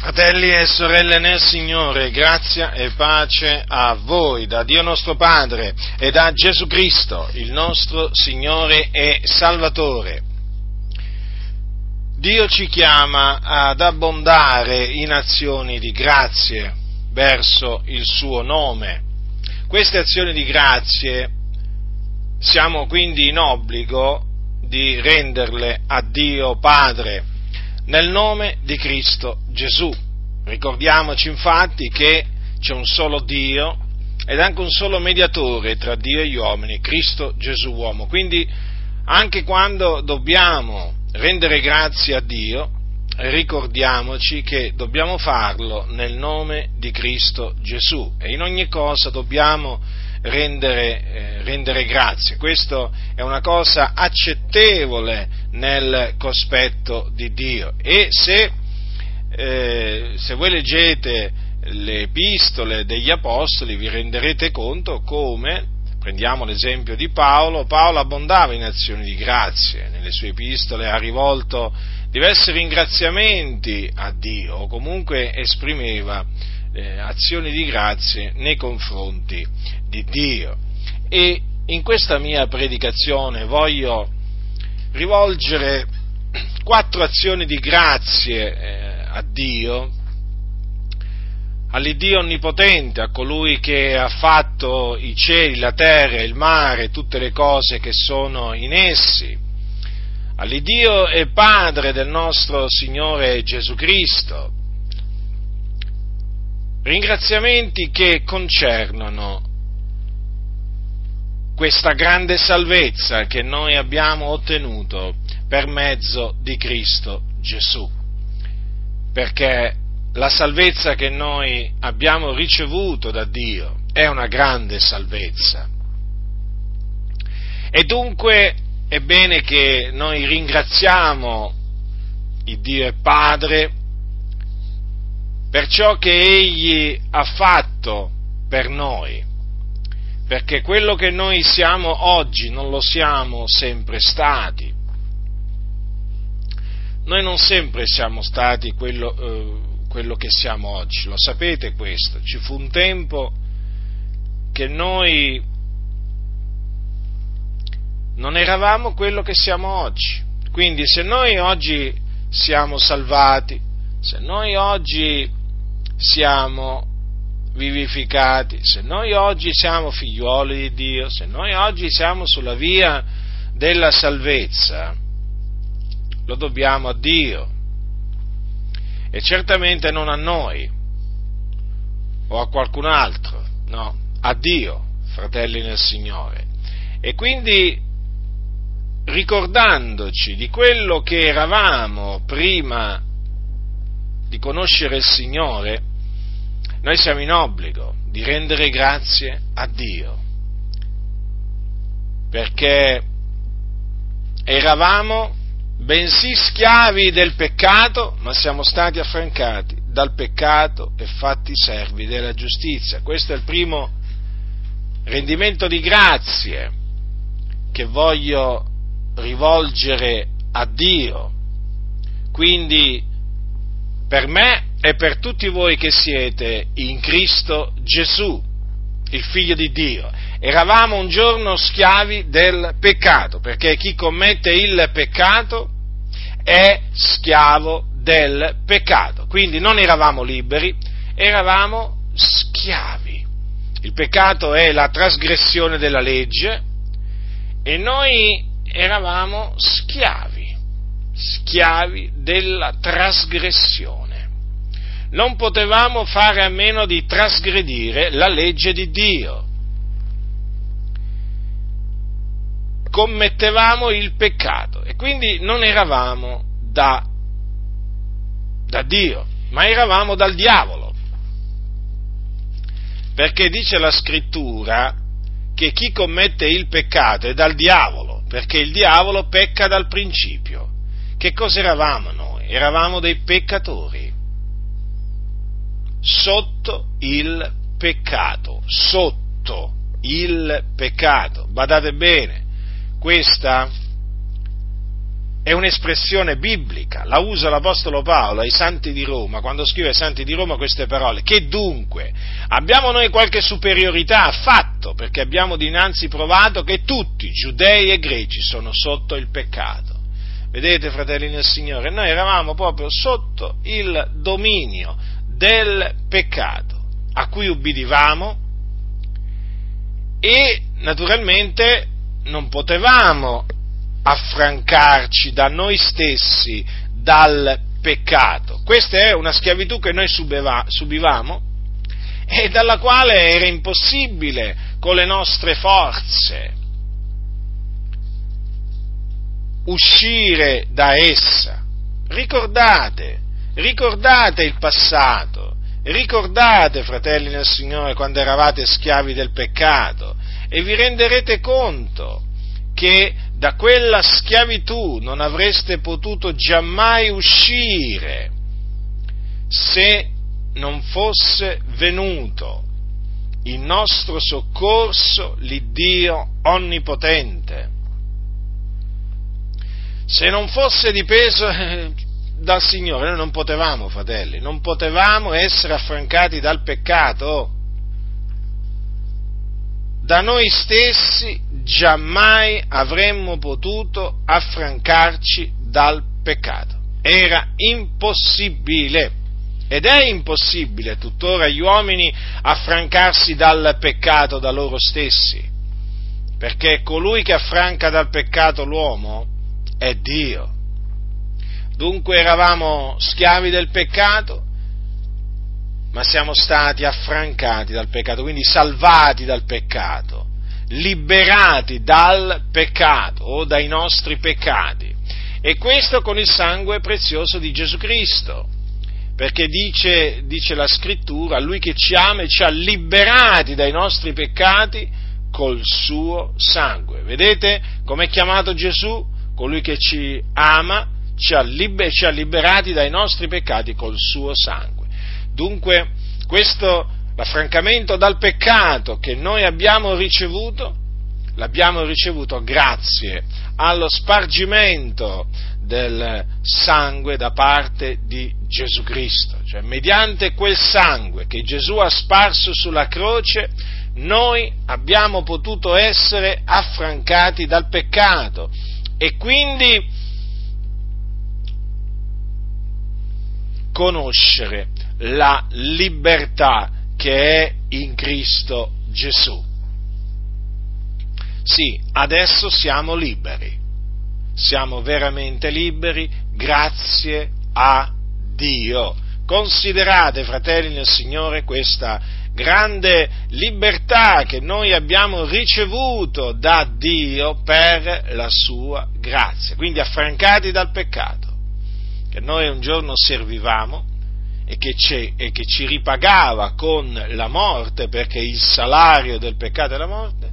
Fratelli e sorelle nel Signore, grazia e pace a voi, da Dio nostro Padre e da Gesù Cristo, il nostro Signore e Salvatore. Dio ci chiama ad abbondare in azioni di grazie verso il suo nome. Queste azioni di grazie siamo quindi in obbligo di renderle a Dio Padre nel nome di Cristo Gesù. Ricordiamoci infatti che c'è un solo Dio ed anche un solo mediatore tra Dio e gli uomini, Cristo Gesù uomo. Quindi anche quando dobbiamo rendere grazie a Dio, ricordiamoci che dobbiamo farlo nel nome di Cristo Gesù e in ogni cosa dobbiamo rendere, eh, rendere grazie. Questa è una cosa accettevole nel cospetto di Dio e se, eh, se voi leggete le epistole degli apostoli vi renderete conto come, prendiamo l'esempio di Paolo, Paolo abbondava in azioni di grazie, nelle sue epistole ha rivolto diversi ringraziamenti a Dio o comunque esprimeva eh, azioni di grazie nei confronti di Dio. E in questa mia predicazione voglio rivolgere quattro azioni di grazie eh, a Dio, all'Iddio Onnipotente, a colui che ha fatto i cieli, la terra, il mare, tutte le cose che sono in essi, all'Iddio e Padre del nostro Signore Gesù Cristo, ringraziamenti che concernono questa grande salvezza che noi abbiamo ottenuto per mezzo di Cristo Gesù. Perché la salvezza che noi abbiamo ricevuto da Dio è una grande salvezza. E dunque è bene che noi ringraziamo il Dio e Padre per ciò che Egli ha fatto per noi perché quello che noi siamo oggi non lo siamo sempre stati. Noi non sempre siamo stati quello, eh, quello che siamo oggi, lo sapete questo. Ci fu un tempo che noi non eravamo quello che siamo oggi. Quindi se noi oggi siamo salvati, se noi oggi siamo vivificati, se noi oggi siamo figliuoli di Dio, se noi oggi siamo sulla via della salvezza, lo dobbiamo a Dio e certamente non a noi o a qualcun altro, no, a Dio, fratelli nel Signore. E quindi ricordandoci di quello che eravamo prima di conoscere il Signore, noi siamo in obbligo di rendere grazie a Dio, perché eravamo bensì schiavi del peccato, ma siamo stati affrancati dal peccato e fatti servi della giustizia. Questo è il primo rendimento di grazie che voglio rivolgere a Dio. Quindi per me e per tutti voi che siete in Cristo Gesù, il Figlio di Dio. Eravamo un giorno schiavi del peccato, perché chi commette il peccato è schiavo del peccato. Quindi non eravamo liberi, eravamo schiavi. Il peccato è la trasgressione della legge e noi eravamo schiavi, schiavi della trasgressione non potevamo fare a meno di trasgredire la legge di Dio. Commettevamo il peccato e quindi non eravamo da, da Dio, ma eravamo dal diavolo. Perché dice la scrittura che chi commette il peccato è dal diavolo, perché il diavolo pecca dal principio. Che cosa eravamo noi? Eravamo dei peccatori sotto il peccato, sotto il peccato. Badate bene, questa è un'espressione biblica, la usa l'Apostolo Paolo ai santi di Roma, quando scrive ai santi di Roma queste parole. Che dunque? Abbiamo noi qualche superiorità? Affatto, perché abbiamo dinanzi provato che tutti, giudei e greci, sono sotto il peccato. Vedete, fratelli del Signore, noi eravamo proprio sotto il dominio del peccato a cui ubbidivamo e naturalmente non potevamo affrancarci da noi stessi dal peccato. Questa è una schiavitù che noi subivamo e dalla quale era impossibile con le nostre forze uscire da essa. Ricordate, ricordate il passato, ricordate, fratelli nel Signore, quando eravate schiavi del peccato e vi renderete conto che da quella schiavitù non avreste potuto giammai uscire se non fosse venuto in nostro soccorso l'Iddio onnipotente. Se non fosse dipeso eh, dal Signore, noi non potevamo, fratelli, non potevamo essere affrancati dal peccato da noi stessi giammai avremmo potuto affrancarci dal peccato. Era impossibile. Ed è impossibile tuttora agli uomini affrancarsi dal peccato da loro stessi, perché colui che affranca dal peccato l'uomo è Dio. Dunque eravamo schiavi del peccato, ma siamo stati affrancati dal peccato, quindi salvati dal peccato, liberati dal peccato o dai nostri peccati. E questo con il sangue prezioso di Gesù Cristo, perché dice, dice la scrittura, lui che ci ama e ci ha liberati dai nostri peccati col suo sangue. Vedete com'è chiamato Gesù? Colui che ci ama ci ha, liber- ci ha liberati dai nostri peccati col suo sangue. Dunque, questo, l'affrancamento dal peccato che noi abbiamo ricevuto, l'abbiamo ricevuto grazie allo spargimento del sangue da parte di Gesù Cristo, cioè mediante quel sangue che Gesù ha sparso sulla croce, noi abbiamo potuto essere affrancati dal peccato e quindi conoscere la libertà che è in Cristo Gesù. Sì, adesso siamo liberi, siamo veramente liberi grazie a Dio. Considerate, fratelli nel Signore, questa grande libertà che noi abbiamo ricevuto da Dio per la sua grazia, quindi affrancati dal peccato, che noi un giorno servivamo e che, e che ci ripagava con la morte, perché il salario del peccato è la morte,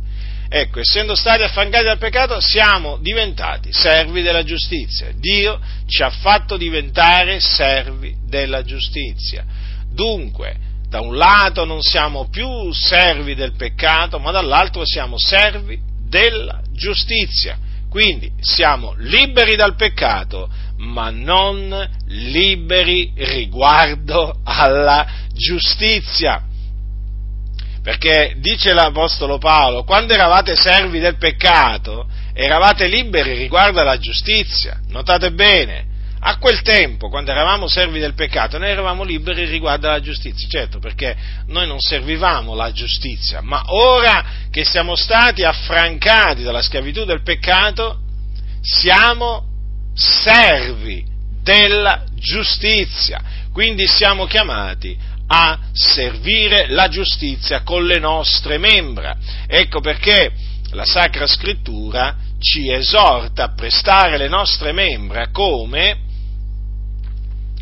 ecco, essendo stati affrancati dal peccato, siamo diventati servi della giustizia. Dio ci ha fatto diventare servi della giustizia. Dunque, da un lato non siamo più servi del peccato, ma dall'altro siamo servi della giustizia. Quindi siamo liberi dal peccato, ma non liberi riguardo alla giustizia. Perché dice l'Apostolo Paolo, quando eravate servi del peccato, eravate liberi riguardo alla giustizia. Notate bene, a quel tempo, quando eravamo servi del peccato, noi eravamo liberi riguardo alla giustizia, certo, perché noi non servivamo la giustizia, ma ora che siamo stati affrancati dalla schiavitù del peccato, siamo servi della giustizia. Quindi siamo chiamati a servire la giustizia con le nostre membra. Ecco perché la Sacra Scrittura ci esorta a prestare le nostre membra come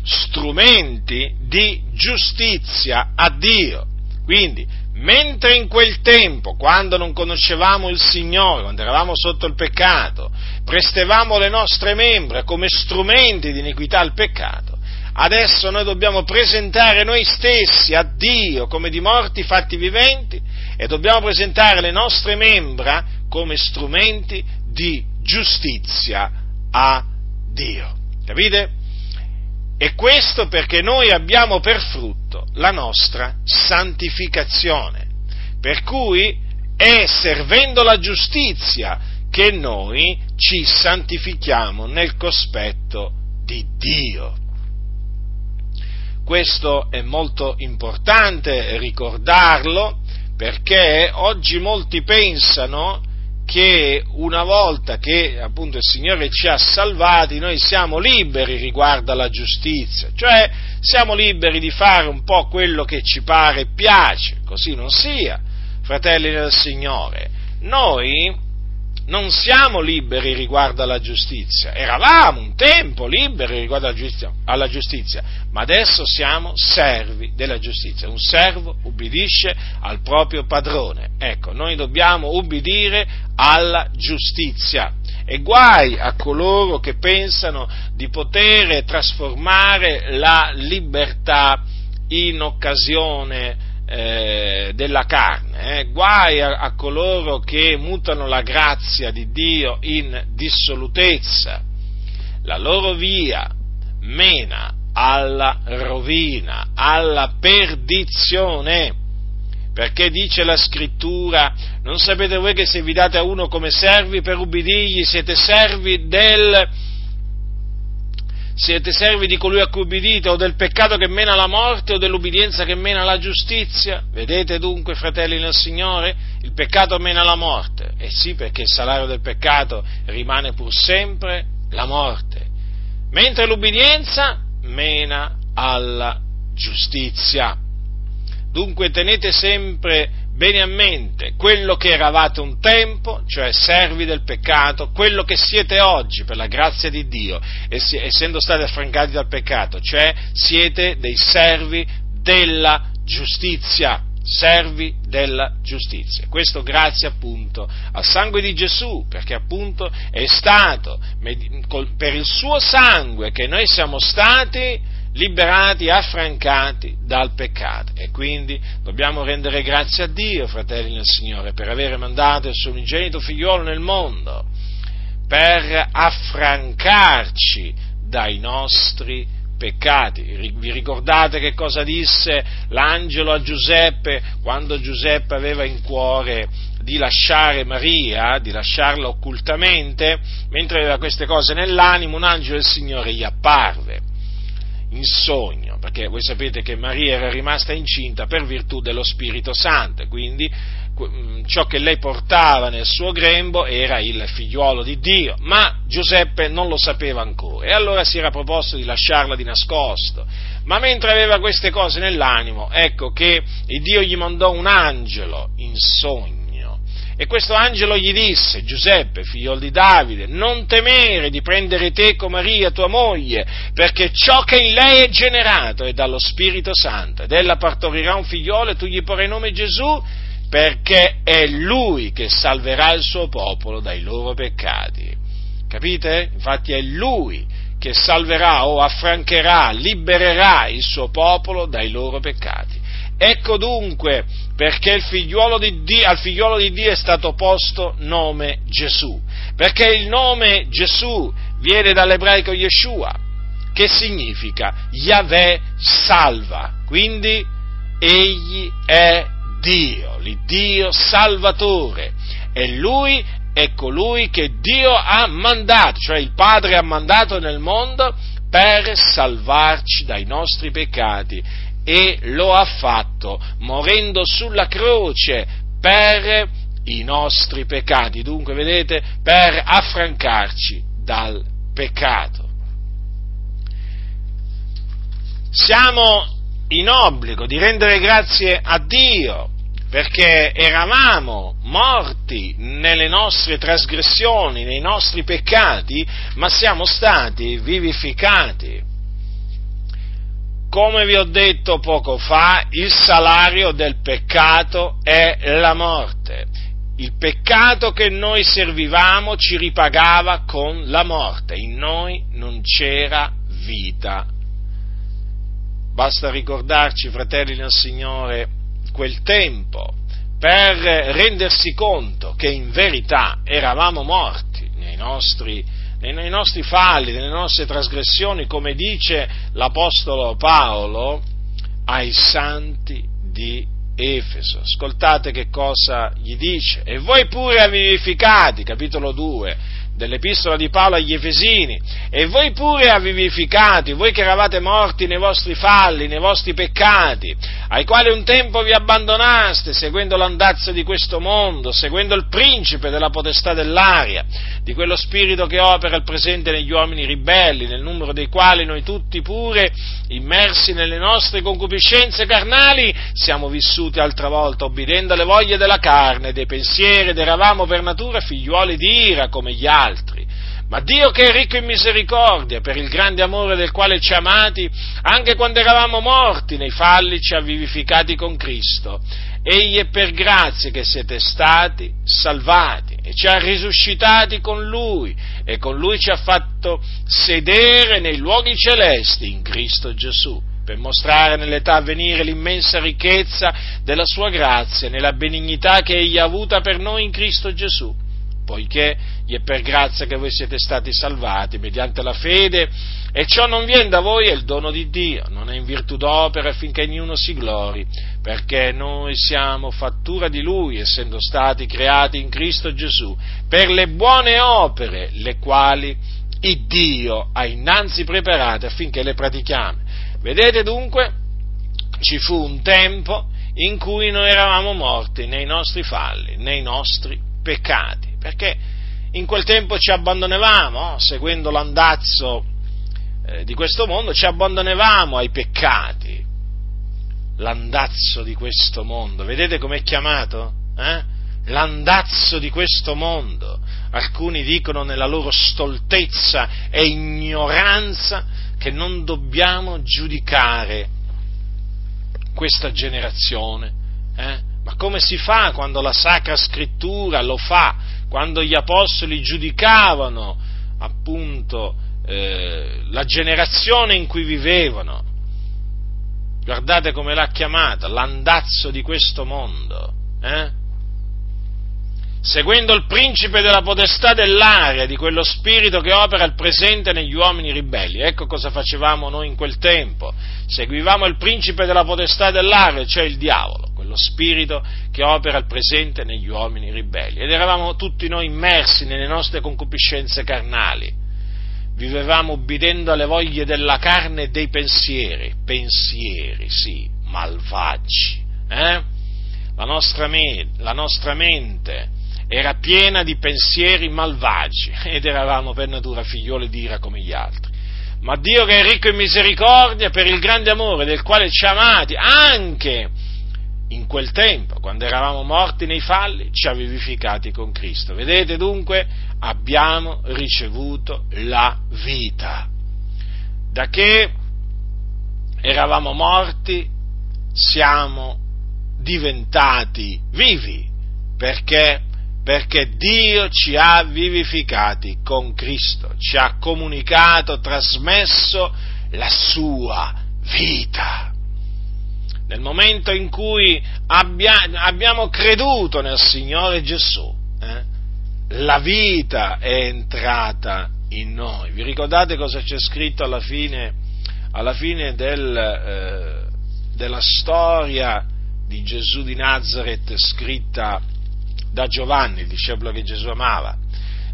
strumenti di giustizia a Dio. Quindi Mentre in quel tempo, quando non conoscevamo il Signore, quando eravamo sotto il peccato, prestevamo le nostre membra come strumenti di iniquità al peccato, adesso noi dobbiamo presentare noi stessi a Dio come di morti fatti viventi e dobbiamo presentare le nostre membra come strumenti di giustizia a Dio. Capite? E questo perché noi abbiamo per frutto la nostra santificazione. Per cui è servendo la giustizia che noi ci santifichiamo nel cospetto di Dio. Questo è molto importante ricordarlo perché oggi molti pensano che una volta che appunto il Signore ci ha salvati noi siamo liberi riguardo alla giustizia, cioè siamo liberi di fare un po' quello che ci pare e piace, così non sia, fratelli del Signore. Noi non siamo liberi riguardo alla giustizia, eravamo un tempo liberi riguardo alla giustizia, alla giustizia, ma adesso siamo servi della giustizia. Un servo ubbidisce al proprio padrone. Ecco, noi dobbiamo ubbidire alla giustizia. E guai a coloro che pensano di poter trasformare la libertà in occasione eh, della carne, eh? guai a, a coloro che mutano la grazia di Dio in dissolutezza. La loro via mena alla rovina, alla perdizione. Perché dice la scrittura, non sapete voi che se vi date a uno come servi per ubbidirgli, siete servi del, siete servi di colui a cui ubbidite, o del peccato che mena alla morte, o dell'ubbidienza che mena alla giustizia? Vedete dunque, fratelli nel Signore, il peccato mena alla morte. E sì, perché il salario del peccato rimane pur sempre la morte. Mentre l'ubbidienza mena alla giustizia. Dunque tenete sempre bene a mente quello che eravate un tempo, cioè servi del peccato, quello che siete oggi per la grazia di Dio, essendo stati affrancati dal peccato, cioè siete dei servi della giustizia, servi della giustizia. Questo grazie appunto al sangue di Gesù, perché appunto è stato per il suo sangue che noi siamo stati liberati, affrancati dal peccato. E quindi dobbiamo rendere grazie a Dio, fratelli nel Signore, per aver mandato il suo unigenito figliuolo nel mondo, per affrancarci dai nostri peccati. Vi ricordate che cosa disse l'angelo a Giuseppe quando Giuseppe aveva in cuore di lasciare Maria, di lasciarla occultamente, mentre aveva queste cose nell'animo, un angelo del Signore gli apparve in sogno, perché voi sapete che Maria era rimasta incinta per virtù dello Spirito Santo, quindi mm, ciò che lei portava nel suo grembo era il figliuolo di Dio, ma Giuseppe non lo sapeva ancora e allora si era proposto di lasciarla di nascosto. Ma mentre aveva queste cose nell'animo, ecco che Dio gli mandò un angelo in sogno e questo angelo gli disse, Giuseppe, figlio di Davide, non temere di prendere te con Maria, tua moglie, perché ciò che in lei è generato è dallo Spirito Santo, ed ella partorirà un figliolo e tu gli porrai nome Gesù, perché è lui che salverà il suo popolo dai loro peccati. Capite? Infatti è lui che salverà o affrancherà, libererà il suo popolo dai loro peccati. Ecco dunque perché figliuolo Dio, al figliuolo di Dio è stato posto nome Gesù, perché il nome Gesù viene dall'ebraico Yeshua, che significa Yahweh salva, quindi egli è Dio, l'Iddio salvatore, e lui è colui che Dio ha mandato, cioè il Padre ha mandato nel mondo per salvarci dai nostri peccati e lo ha fatto morendo sulla croce per i nostri peccati, dunque vedete, per affrancarci dal peccato. Siamo in obbligo di rendere grazie a Dio perché eravamo morti nelle nostre trasgressioni, nei nostri peccati, ma siamo stati vivificati come vi ho detto poco fa, il salario del peccato è la morte. Il peccato che noi servivamo ci ripagava con la morte, in noi non c'era vita. Basta ricordarci, fratelli del Signore, quel tempo per rendersi conto che in verità eravamo morti nei nostri nei nostri falli, nelle nostre trasgressioni, come dice l'Apostolo Paolo ai santi di Efeso. Ascoltate che cosa gli dice. E voi pure avvivificati, capitolo 2, dell'epistola di Paolo agli Efesini, e voi pure avvivificati, voi che eravate morti nei vostri falli, nei vostri peccati, ai quali un tempo vi abbandonaste, seguendo l'andazzo di questo mondo, seguendo il principe della potestà dell'aria, di quello spirito che opera il presente negli uomini ribelli, nel numero dei quali noi tutti pure, immersi nelle nostre concupiscenze carnali, siamo vissuti altra volta, obbedendo alle voglie della carne, dei pensieri, ed eravamo per natura figliuoli di ira come gli altri altri. Ma Dio che è ricco in misericordia, per il grande amore del quale ci ha amati, anche quando eravamo morti nei falli ci ha vivificati con Cristo. Egli è per grazia che siete stati salvati e ci ha risuscitati con Lui e con Lui ci ha fatto sedere nei luoghi celesti in Cristo Gesù per mostrare nell'età a venire l'immensa ricchezza della sua grazia, nella benignità che Egli ha avuta per noi in Cristo Gesù poiché gli è per grazia che voi siete stati salvati mediante la fede, e ciò non viene da voi, è il dono di Dio, non è in virtù d'opera affinché ognuno si glori, perché noi siamo fattura di Lui, essendo stati creati in Cristo Gesù, per le buone opere, le quali Dio ha innanzi preparate affinché le pratichiamo. Vedete dunque, ci fu un tempo in cui noi eravamo morti nei nostri falli, nei nostri peccati perché in quel tempo ci abbandonavamo, seguendo l'andazzo eh, di questo mondo, ci abbandonavamo ai peccati, l'andazzo di questo mondo, vedete com'è chiamato? Eh? L'andazzo di questo mondo. Alcuni dicono nella loro stoltezza e ignoranza che non dobbiamo giudicare questa generazione. Eh? Ma come si fa quando la Sacra Scrittura lo fa quando gli apostoli giudicavano appunto eh, la generazione in cui vivevano. Guardate come l'ha chiamata, l'andazzo di questo mondo. Eh? Seguendo il principe della potestà dell'aria, di quello spirito che opera il presente negli uomini ribelli. Ecco cosa facevamo noi in quel tempo. Seguivamo il principe della potestà dell'aria, cioè il diavolo, quello spirito che opera il presente negli uomini ribelli. Ed eravamo tutti noi immersi nelle nostre concupiscenze carnali. Vivevamo ubbidendo alle voglie della carne e dei pensieri, pensieri, sì, malvagi. Eh? La, nostra me- la nostra mente era piena di pensieri malvagi ed eravamo per natura figlioli di ira come gli altri. Ma Dio che è ricco in misericordia per il grande amore del quale ci ha amati anche in quel tempo, quando eravamo morti nei falli, ci ha vivificati con Cristo. Vedete dunque, abbiamo ricevuto la vita. Da che eravamo morti, siamo diventati vivi, perché perché Dio ci ha vivificati con Cristo, ci ha comunicato, trasmesso la sua vita. Nel momento in cui abbia, abbiamo creduto nel Signore Gesù, eh, la vita è entrata in noi. Vi ricordate cosa c'è scritto alla fine, alla fine del, eh, della storia di Gesù di Nazareth scritta da Giovanni, il discepolo che Gesù amava.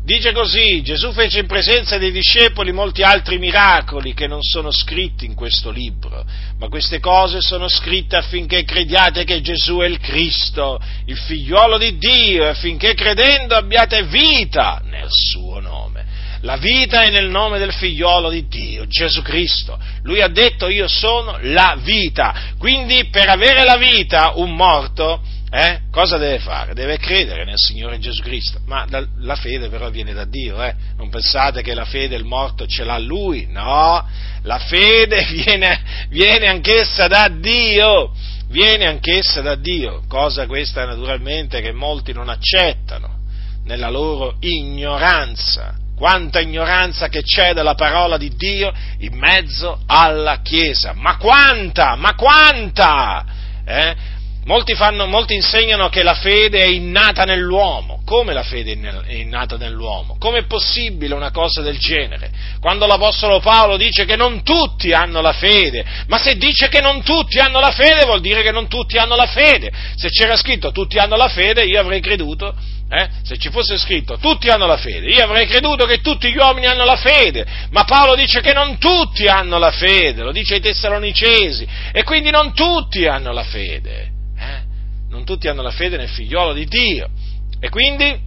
Dice così, Gesù fece in presenza dei discepoli molti altri miracoli che non sono scritti in questo libro, ma queste cose sono scritte affinché crediate che Gesù è il Cristo, il figliuolo di Dio, e affinché credendo abbiate vita nel suo nome. La vita è nel nome del figliuolo di Dio, Gesù Cristo. Lui ha detto io sono la vita. Quindi per avere la vita un morto eh? cosa deve fare? Deve credere nel Signore Gesù Cristo, ma la, la fede però viene da Dio, eh? non pensate che la fede il morto ce l'ha Lui, no, la fede viene, viene anch'essa da Dio, viene anch'essa da Dio, cosa questa naturalmente che molti non accettano nella loro ignoranza. Quanta ignoranza che c'è della parola di Dio in mezzo alla Chiesa, ma quanta, ma quanta! Eh? Molti, fanno, molti, insegnano che la fede è innata nell'uomo. Come la fede è innata nell'uomo? Come è possibile una cosa del genere? Quando l'Apostolo Paolo dice che non tutti hanno la fede, ma se dice che non tutti hanno la fede vuol dire che non tutti hanno la fede. Se c'era scritto tutti hanno la fede, io avrei creduto, eh, se ci fosse scritto tutti hanno la fede, io avrei creduto che tutti gli uomini hanno la fede, ma Paolo dice che non tutti hanno la fede, lo dice ai Tessalonicesi, e quindi non tutti hanno la fede non tutti hanno la fede nel figliolo di Dio. E quindi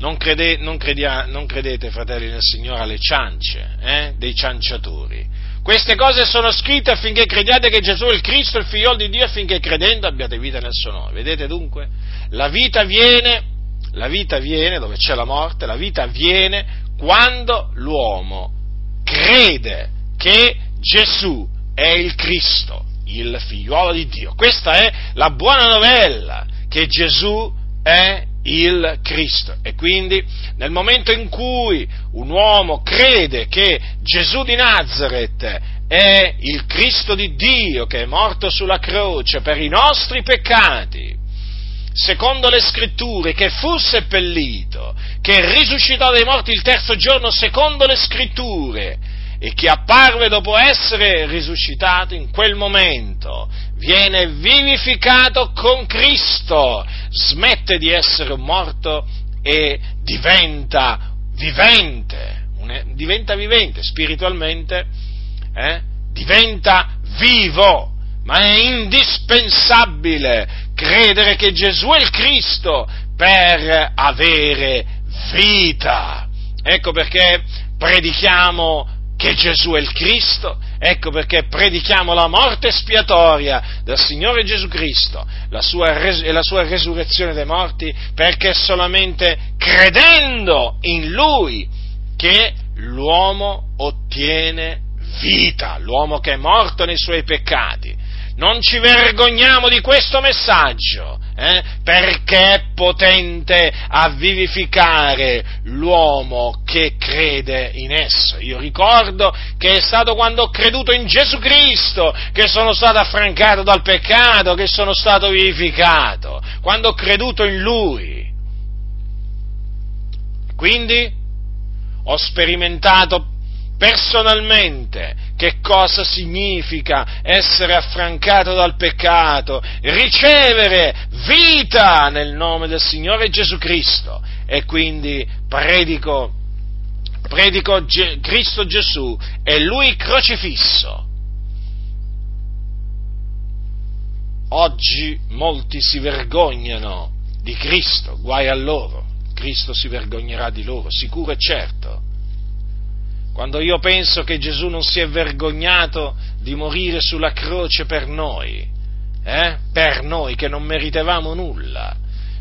non, crede, non, credia, non credete, fratelli nel Signore, alle ciance eh, dei cianciatori. Queste cose sono scritte affinché crediate che Gesù è il Cristo, il figliolo di Dio, affinché credendo abbiate vita nel suo nome. Vedete dunque? La vita viene, la vita viene dove c'è la morte, la vita viene quando l'uomo crede che Gesù è il Cristo, il figliuolo di Dio. Questa è la buona novella, che Gesù è il Cristo. E quindi nel momento in cui un uomo crede che Gesù di Nazareth è il Cristo di Dio che è morto sulla croce per i nostri peccati, secondo le scritture, che fu seppellito, che risuscitò dai morti il terzo giorno secondo le scritture, e che apparve dopo essere risuscitato in quel momento, viene vivificato con Cristo, smette di essere morto e diventa vivente, diventa vivente spiritualmente, eh? diventa vivo, ma è indispensabile credere che Gesù è il Cristo per avere vita. Ecco perché predichiamo che Gesù è il Cristo, ecco perché predichiamo la morte espiatoria del Signore Gesù Cristo la sua, e la sua resurrezione dai morti, perché è solamente credendo in Lui che l'uomo ottiene vita, l'uomo che è morto nei suoi peccati. Non ci vergogniamo di questo messaggio, eh, perché è potente a vivificare l'uomo che crede in esso. Io ricordo che è stato quando ho creduto in Gesù Cristo che sono stato affrancato dal peccato, che sono stato vivificato, quando ho creduto in Lui. Quindi ho sperimentato personalmente che cosa significa essere affrancato dal peccato, ricevere vita nel nome del Signore Gesù Cristo. E quindi predico, predico Ge- Cristo Gesù e Lui crocifisso. Oggi molti si vergognano di Cristo, guai a loro, Cristo si vergognerà di loro, sicuro e certo quando io penso che Gesù non si è vergognato di morire sulla croce per noi, eh? per noi che non meritavamo nulla.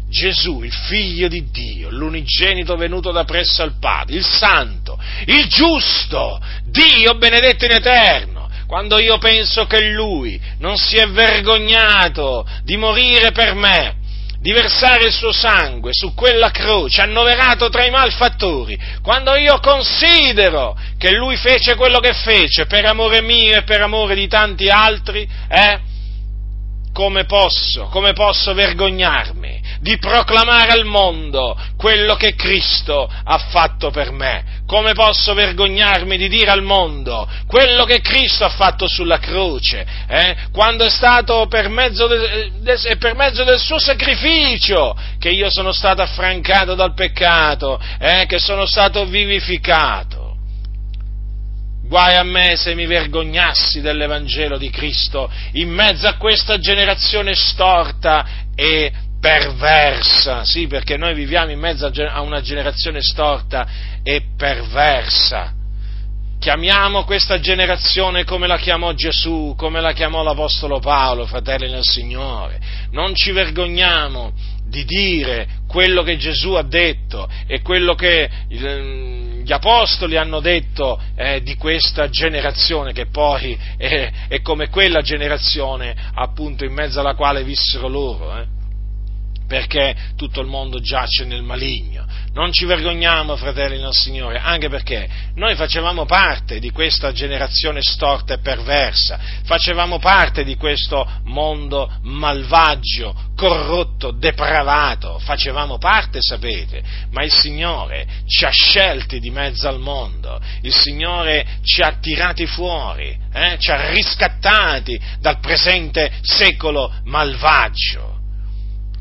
Gesù, il figlio di Dio, l'unigenito venuto da presso al Padre, il santo, il giusto, Dio benedetto in eterno. Quando io penso che Lui non si è vergognato di morire per me, di versare il suo sangue su quella croce, annoverato tra i malfattori, quando io considero che lui fece quello che fece per amore mio e per amore di tanti altri, eh? Come posso, come posso vergognarmi di proclamare al mondo quello che Cristo ha fatto per me? Come posso vergognarmi di dire al mondo quello che Cristo ha fatto sulla croce, eh? quando è stato per mezzo, de, de, per mezzo, del suo sacrificio che io sono stato affrancato dal peccato, eh? che sono stato vivificato? Guai a me se mi vergognassi dell'Evangelo di Cristo in mezzo a questa generazione storta e perversa, sì, perché noi viviamo in mezzo a una generazione storta e perversa. Chiamiamo questa generazione come la chiamò Gesù, come la chiamò l'Apostolo Paolo, fratelli nel Signore. Non ci vergogniamo di dire quello che Gesù ha detto e quello che gli apostoli hanno detto eh, di questa generazione, che poi è, è, come quella generazione appunto in mezzo alla quale vissero loro. Eh perché tutto il mondo giace nel maligno. Non ci vergogniamo, fratelli nel Signore, anche perché noi facevamo parte di questa generazione storta e perversa, facevamo parte di questo mondo malvagio, corrotto, depravato, facevamo parte, sapete, ma il Signore ci ha scelti di mezzo al mondo, il Signore ci ha tirati fuori, eh? ci ha riscattati dal presente secolo malvagio.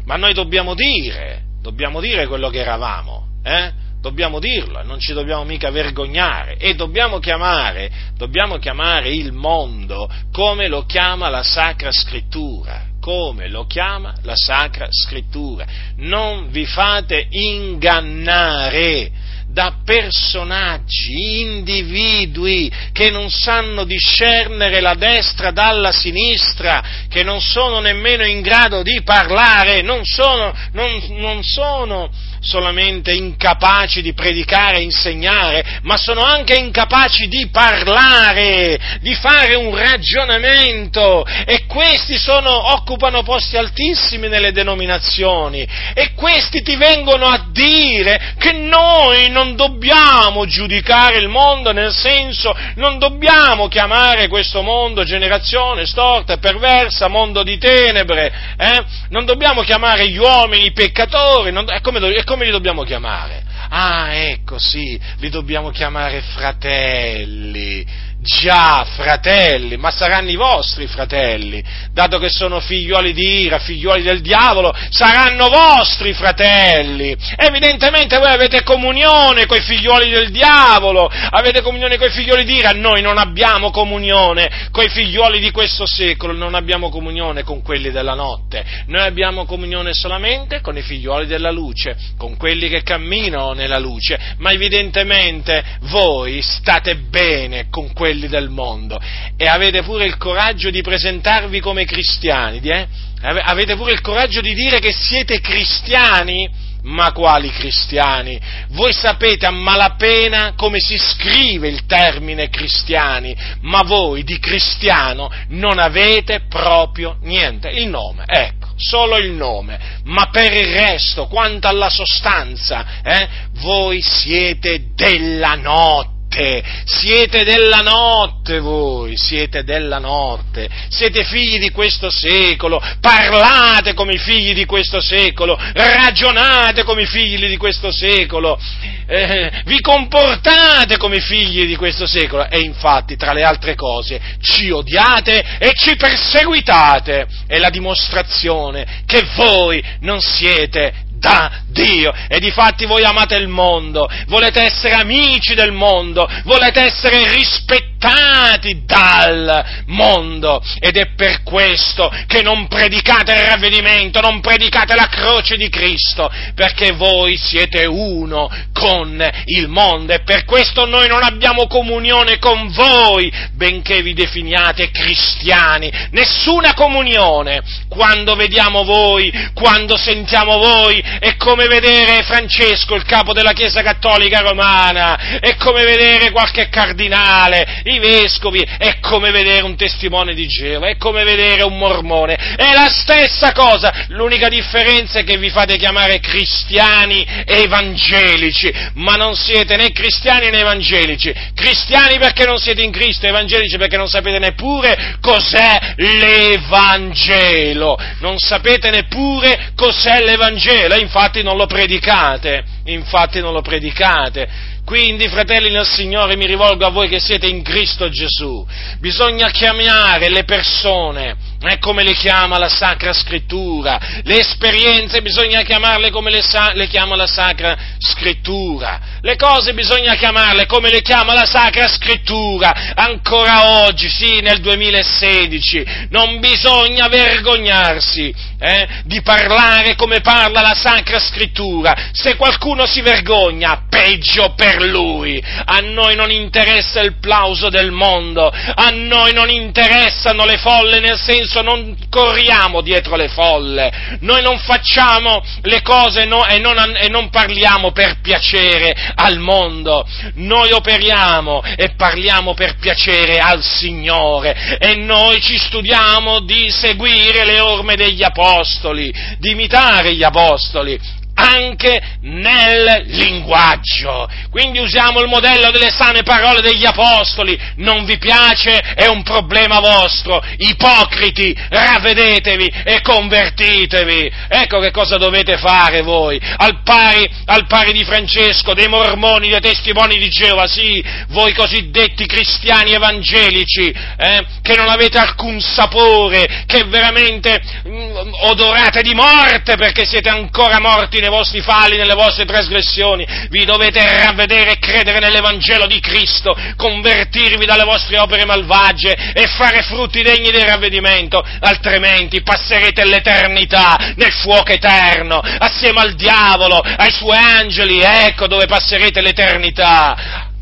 Ma noi dobbiamo dire, dobbiamo dire quello che eravamo, eh? dobbiamo dirlo, non ci dobbiamo mica vergognare e dobbiamo chiamare, dobbiamo chiamare il mondo come lo chiama la Sacra Scrittura, come lo chiama la Sacra Scrittura. Non vi fate ingannare da personaggi, individui che non sanno discernere la destra dalla sinistra, che non sono nemmeno in grado di parlare, non sono, non, non sono solamente incapaci di predicare e insegnare, ma sono anche incapaci di parlare, di fare un ragionamento e questi sono, occupano posti altissimi nelle denominazioni e questi ti vengono a dire che noi non dobbiamo giudicare il mondo, nel senso non dobbiamo chiamare questo mondo generazione storta e perversa, mondo di tenebre, eh? non dobbiamo chiamare gli uomini peccatori, non, è come, è come come li dobbiamo chiamare? Ah, ecco, sì, li dobbiamo chiamare fratelli. Già, fratelli, ma saranno i vostri fratelli, dato che sono figlioli di ira, figlioli del diavolo, saranno vostri fratelli. Evidentemente voi avete comunione con i figlioli del diavolo, avete comunione con i figlioli di ira, noi non abbiamo comunione con i figlioli di questo secolo, non abbiamo comunione con quelli della notte, noi abbiamo comunione solamente con i figlioli della luce, con quelli che camminano nella luce, ma evidentemente voi state bene con quelli quelli del mondo. E avete pure il coraggio di presentarvi come cristiani, eh? avete pure il coraggio di dire che siete cristiani, ma quali cristiani? Voi sapete a malapena come si scrive il termine cristiani, ma voi di cristiano non avete proprio niente, il nome, ecco, solo il nome, ma per il resto, quanto alla sostanza, eh, voi siete della notte notte, siete della notte voi, siete della notte, siete figli di questo secolo, parlate come i figli di questo secolo, ragionate come i figli di questo secolo, eh, vi comportate come i figli di questo secolo. E infatti tra le altre cose ci odiate e ci perseguitate, è la dimostrazione che voi non siete da Dio. E difatti voi amate il mondo, volete essere amici del mondo, volete essere rispettati dal mondo. Ed è per questo che non predicate il ravvedimento, non predicate la croce di Cristo, perché voi siete uno con il mondo e per questo noi non abbiamo comunione con voi, benché vi definiate cristiani. Nessuna comunione. Quando vediamo voi, quando sentiamo voi, è come vedere Francesco, il capo della Chiesa Cattolica Romana, è come vedere qualche cardinale, i vescovi, è come vedere un testimone di Geova, è come vedere un mormone, è la stessa cosa, l'unica differenza è che vi fate chiamare cristiani evangelici, ma non siete né cristiani né evangelici, cristiani perché non siete in Cristo, evangelici perché non sapete neppure cos'è l'Evangelo, non sapete neppure cos'è l'Evangelo, infatti non lo predicate, infatti non lo predicate. Quindi, fratelli nel Signore, mi rivolgo a voi che siete in Cristo Gesù. Bisogna chiamare le persone eh, come le chiama la Sacra Scrittura. Le esperienze bisogna chiamarle come le, sa- le chiama la Sacra Scrittura. Le cose bisogna chiamarle come le chiama la Sacra Scrittura. Ancora oggi, sì, nel 2016, non bisogna vergognarsi eh, di parlare come parla la Sacra Scrittura. Se qualcuno si vergogna, peggio per lui. A noi non interessa il plauso del mondo, a noi non interessano le folle, nel senso non corriamo dietro le folle, noi non facciamo le cose no, e, non, e non parliamo per piacere al mondo, noi operiamo e parliamo per piacere al Signore. E noi ci studiamo di seguire le orme degli apostoli, di imitare gli apostoli anche nel linguaggio. Quindi usiamo il modello delle sane parole degli apostoli. Non vi piace? È un problema vostro. Ipocriti, ravvedetevi e convertitevi. Ecco che cosa dovete fare voi. Al pari, al pari di Francesco, dei mormoni, dei testimoni di Geova, sì, voi cosiddetti cristiani evangelici, eh, che non avete alcun sapore, che veramente mh, mm, odorate di morte perché siete ancora morti nei vostri falli, nelle vostre trasgressioni, vi dovete ravvedere e credere nell'Evangelo di Cristo, convertirvi dalle vostre opere malvagie e fare frutti degni del ravvedimento, altrimenti passerete l'eternità nel fuoco eterno, assieme al diavolo, ai suoi angeli, ecco dove passerete l'eternità.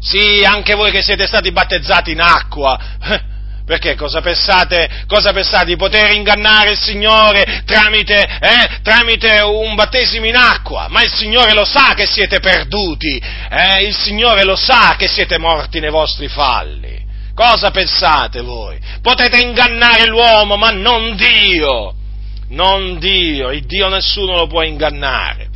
Sì, anche voi che siete stati battezzati in acqua, perché cosa pensate, cosa pensate di poter ingannare il Signore tramite, eh, tramite, un battesimo in acqua? Ma il Signore lo sa che siete perduti, eh? il Signore lo sa che siete morti nei vostri falli. Cosa pensate voi? Potete ingannare l'uomo, ma non Dio. Non Dio, il Dio nessuno lo può ingannare.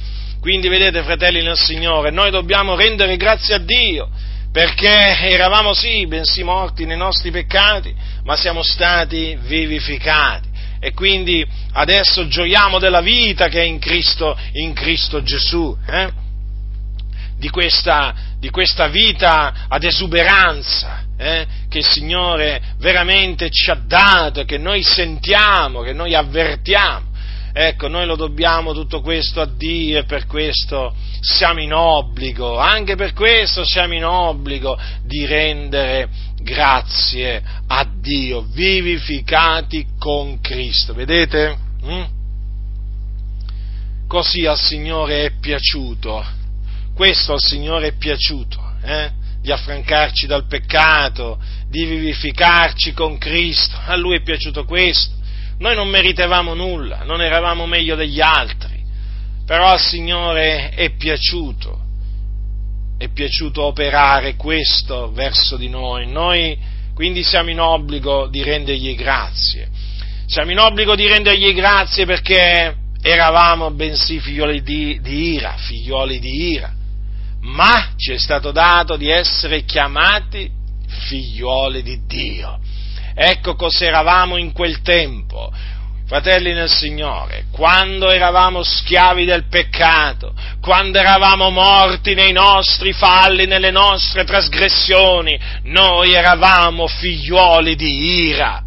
Quindi vedete, fratelli nel Signore, noi dobbiamo rendere grazie a Dio perché eravamo sì, bensì morti nei nostri peccati, ma siamo stati vivificati. E quindi adesso gioiamo della vita che è in Cristo, in Cristo Gesù, eh? di, questa, di, questa, vita ad esuberanza eh? che il Signore veramente ci ha dato, che noi sentiamo, che noi avvertiamo. Ecco, noi lo dobbiamo tutto questo a Dio e per questo siamo in obbligo, anche per questo siamo in obbligo di rendere grazie a Dio, vivificati con Cristo. Vedete? Mm? Così al Signore è piaciuto, questo al Signore è piaciuto, eh? di affrancarci dal peccato, di vivificarci con Cristo, a Lui è piaciuto questo noi non meritavamo nulla, non eravamo meglio degli altri, però al Signore è piaciuto, è piaciuto operare questo verso di noi. Noi quindi siamo in obbligo di rendergli grazie. Siamo in obbligo di rendergli grazie perché eravamo bensì figlioli di, di ira, figlioli di ira, ma ci è stato dato di essere chiamati figlioli di Dio. Ecco cos'eravamo in quel tempo. Fratelli nel Signore, quando eravamo schiavi del peccato, quando eravamo morti nei nostri falli, nelle nostre trasgressioni, noi eravamo figliuoli di ira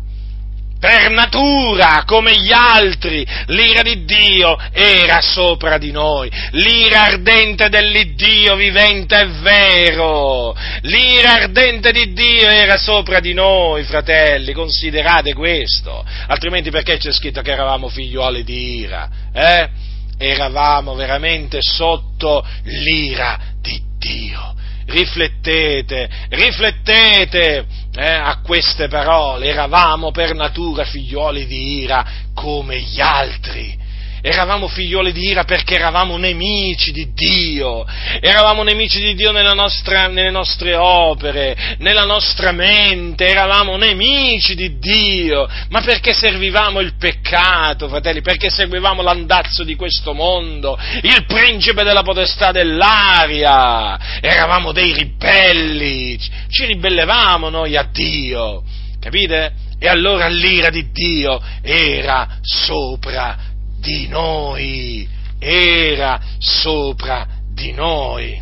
per natura, come gli altri, l'ira di Dio era sopra di noi, l'ira ardente dell'Iddio vivente e vero, l'ira ardente di Dio era sopra di noi, fratelli, considerate questo, altrimenti perché c'è scritto che eravamo figliuoli di ira? Eh? Eravamo veramente sotto l'ira di Dio riflettete, riflettete eh, a queste parole, eravamo per natura figlioli di ira come gli altri eravamo figlioli di ira perché eravamo nemici di Dio, eravamo nemici di Dio nostra, nelle nostre opere, nella nostra mente, eravamo nemici di Dio, ma perché servivamo il peccato, fratelli, perché seguivamo l'andazzo di questo mondo, il principe della potestà dell'aria, eravamo dei ribelli, ci ribellevamo noi a Dio, capite? E allora l'ira di Dio era sopra di noi, era sopra di noi.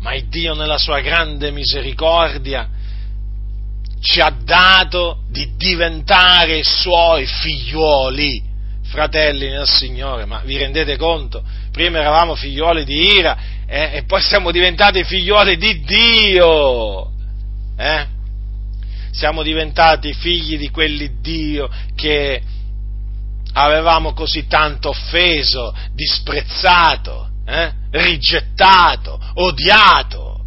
Ma il Dio nella sua grande misericordia ci ha dato di diventare suoi figliuoli, fratelli nel Signore, ma vi rendete conto? Prima eravamo figliuoli di ira eh, e poi siamo diventati figliuoli di Dio. Eh? Siamo diventati figli di quell'Iddio che avevamo così tanto offeso, disprezzato, eh? rigettato, odiato.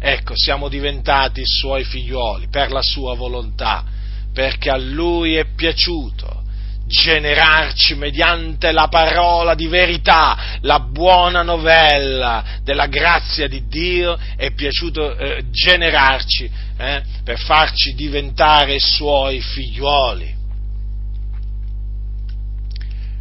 Ecco, siamo diventati suoi figlioli per la sua volontà, perché a lui è piaciuto generarci mediante la parola di verità, la buona novella della grazia di Dio, è piaciuto eh, generarci eh, per farci diventare suoi figlioli.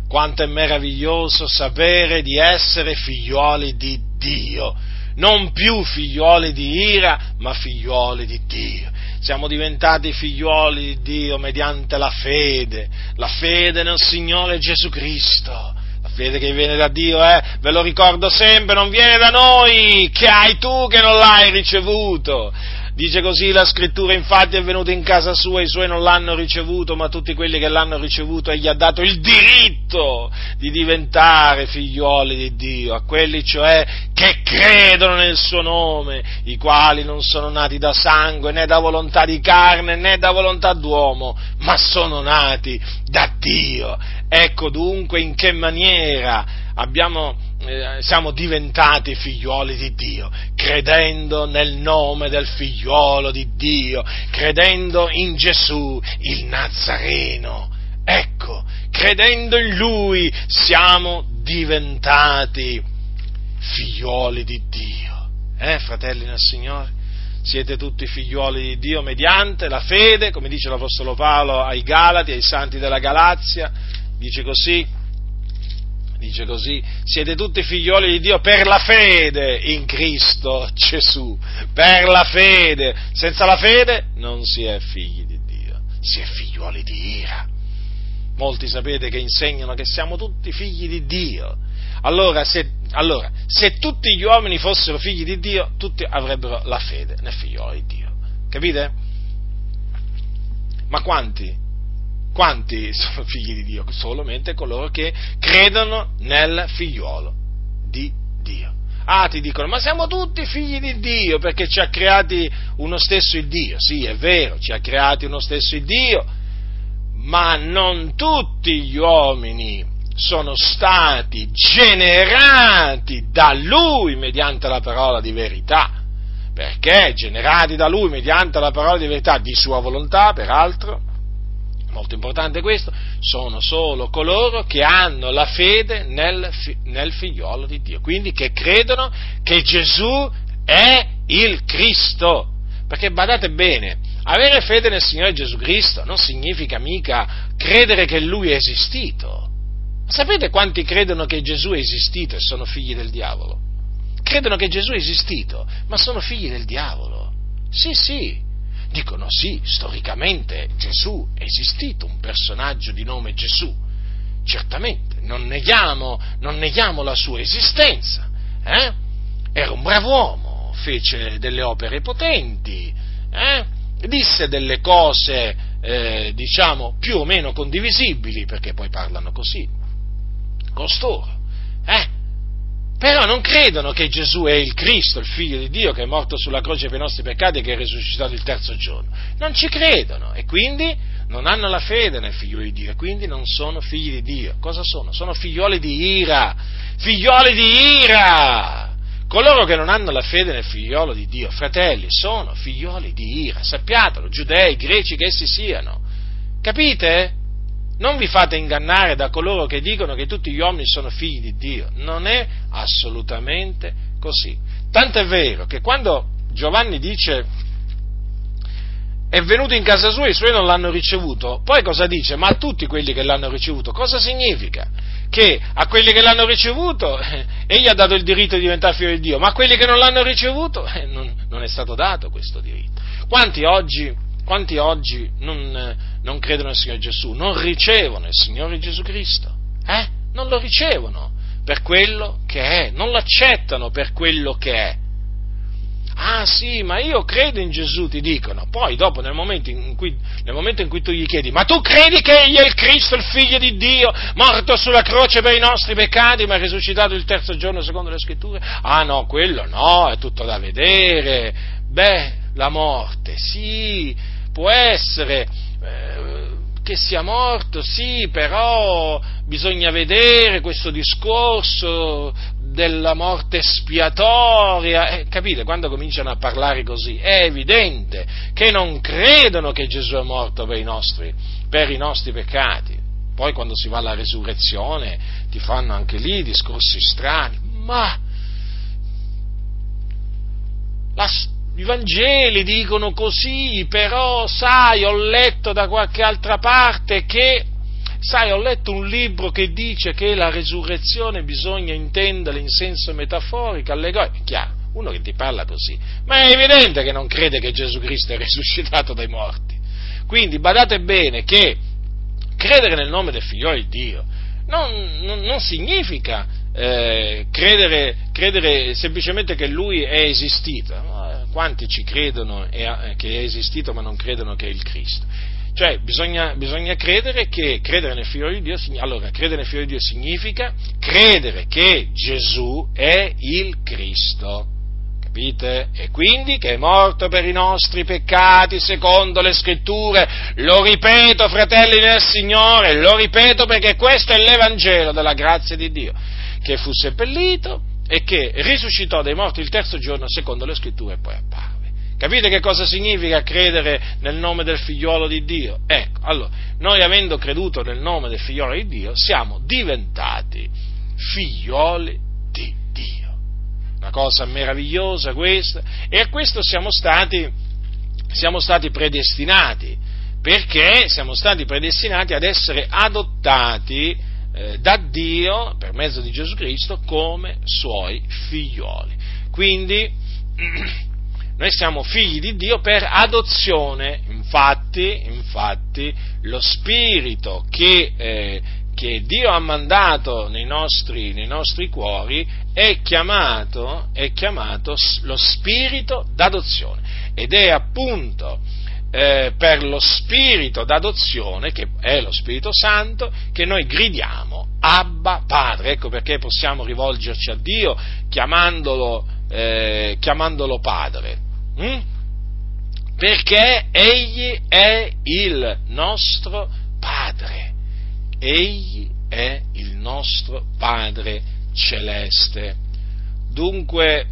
Quanto è meraviglioso sapere di essere figlioli di Dio, non più figlioli di ira, ma figlioli di Dio. Siamo diventati figlioli di Dio mediante la fede, la fede nel Signore Gesù Cristo. La fede che viene da Dio, eh, ve lo ricordo sempre, non viene da noi, che hai tu che non l'hai ricevuto Dice così la scrittura, infatti è venuto in casa sua, i suoi non l'hanno ricevuto, ma tutti quelli che l'hanno ricevuto egli ha dato il diritto di diventare figlioli di Dio, a quelli cioè che credono nel suo nome, i quali non sono nati da sangue, né da volontà di carne, né da volontà d'uomo, ma sono nati da Dio. Ecco dunque in che maniera abbiamo siamo diventati figlioli di Dio, credendo nel nome del figliolo di Dio, credendo in Gesù, il Nazareno. Ecco, credendo in Lui siamo diventati figlioli di Dio. Eh, fratelli nel Signore? Siete tutti figlioli di Dio mediante la fede, come dice l'Apostolo Paolo ai Galati, ai santi della Galazia, dice così, dice così, siete tutti figlioli di Dio per la fede in Cristo Gesù, per la fede, senza la fede non si è figli di Dio, si è figlioli di ira. Molti sapete che insegnano che siamo tutti figli di Dio. Allora se, allora, se tutti gli uomini fossero figli di Dio, tutti avrebbero la fede nel figliolo di Dio. Capite? Ma quanti quanti sono figli di Dio? Solamente coloro che credono nel figliolo di Dio. Ah, ti dicono, ma siamo tutti figli di Dio perché ci ha creati uno stesso il Dio. Sì, è vero, ci ha creati uno stesso il Dio, ma non tutti gli uomini sono stati generati da Lui mediante la parola di verità. Perché generati da Lui mediante la parola di verità di Sua volontà, peraltro, molto importante questo, sono solo coloro che hanno la fede nel, nel figliolo di Dio, quindi che credono che Gesù è il Cristo. Perché badate bene, avere fede nel Signore Gesù Cristo non significa mica credere che Lui è esistito. Sapete quanti credono che Gesù è esistito e sono figli del diavolo? Credono che Gesù è esistito, ma sono figli del diavolo. Sì, sì, Dicono sì, storicamente Gesù è esistito, un personaggio di nome Gesù, certamente, non neghiamo, non neghiamo la sua esistenza, eh? era un bravo uomo, fece delle opere potenti, eh? disse delle cose, eh, diciamo, più o meno condivisibili, perché poi parlano così, costoro, eh? Però non credono che Gesù è il Cristo, il figlio di Dio, che è morto sulla croce per i nostri peccati e che è risuscitato il terzo giorno. Non ci credono e quindi non hanno la fede nel figlio di Dio e quindi non sono figli di Dio. Cosa sono? Sono figlioli di ira, figlioli di ira! Coloro che non hanno la fede nel figliolo di Dio, fratelli, sono figlioli di ira, sappiatelo, giudei, greci che essi siano. Capite? Non vi fate ingannare da coloro che dicono che tutti gli uomini sono figli di Dio. Non è assolutamente così. Tanto è vero che quando Giovanni dice è venuto in casa sua e i suoi non l'hanno ricevuto, poi cosa dice? Ma a tutti quelli che l'hanno ricevuto, cosa significa? Che a quelli che l'hanno ricevuto eh, egli ha dato il diritto di diventare figlio di Dio, ma a quelli che non l'hanno ricevuto eh, non, non, è stato dato questo diritto. Quanti oggi, quanti oggi non, non credono nel Signore Gesù, non ricevono il Signore Gesù Cristo, eh? non lo ricevono per quello che è, non lo accettano per quello che è. Ah sì, ma io credo in Gesù, ti dicono. Poi dopo, nel momento, cui, nel momento in cui, tu gli chiedi, ma tu credi che egli è il Cristo, il figlio di Dio, morto sulla croce per i nostri peccati, ma risuscitato il terzo giorno secondo le scritture? Ah no, quello no, è tutto da vedere. Beh, la morte, sì, può essere, eh, che sia morto, sì, però bisogna vedere questo discorso della morte spiatoria, eh, capite? Quando cominciano a parlare così, è evidente che non credono che Gesù è morto per i nostri, per i nostri peccati. Poi quando si va alla resurrezione ti fanno anche lì discorsi strani, ma la, i Vangeli dicono così, però sai, ho letto da qualche altra parte che sai, ho letto un libro che dice che la resurrezione bisogna intenderla in senso metaforico, allegorico, chiaro, uno che ti parla così, ma è evidente che non crede che Gesù Cristo è risuscitato dai morti. Quindi badate bene che credere nel nome del figlio di Dio non, non, non significa eh, credere, credere, semplicemente che lui è esistito. Quanti ci credono che è esistito ma non credono che è il Cristo? Cioè, bisogna, bisogna credere che credere nel figlio di Dio, allora, credere nel figlio di Dio significa credere che Gesù è il Cristo. Capite? E quindi che è morto per i nostri peccati secondo le scritture. Lo ripeto, fratelli del Signore, lo ripeto perché questo è l'Evangelo della grazia di Dio, che fu seppellito e che risuscitò dai morti il terzo giorno secondo le scritture e poi apparve. Capite che cosa significa credere nel nome del figliolo di Dio? Ecco, allora, noi avendo creduto nel nome del figliolo di Dio, siamo diventati figlioli di Dio. Una cosa meravigliosa questa, e a questo siamo stati, siamo stati predestinati, perché siamo stati predestinati ad essere adottati eh, da Dio, per mezzo di Gesù Cristo, come suoi figlioli. Quindi, Noi siamo figli di Dio per adozione, infatti, infatti lo spirito che, eh, che Dio ha mandato nei nostri, nei nostri cuori è chiamato, è chiamato, lo spirito d'adozione ed è appunto eh, per lo spirito d'adozione, che è lo Spirito Santo, che noi gridiamo Abba Padre. Ecco perché possiamo rivolgerci a Dio chiamandolo, eh, chiamandolo Padre. Mm? Perché Egli è il nostro Padre. Egli è il nostro Padre celeste. Dunque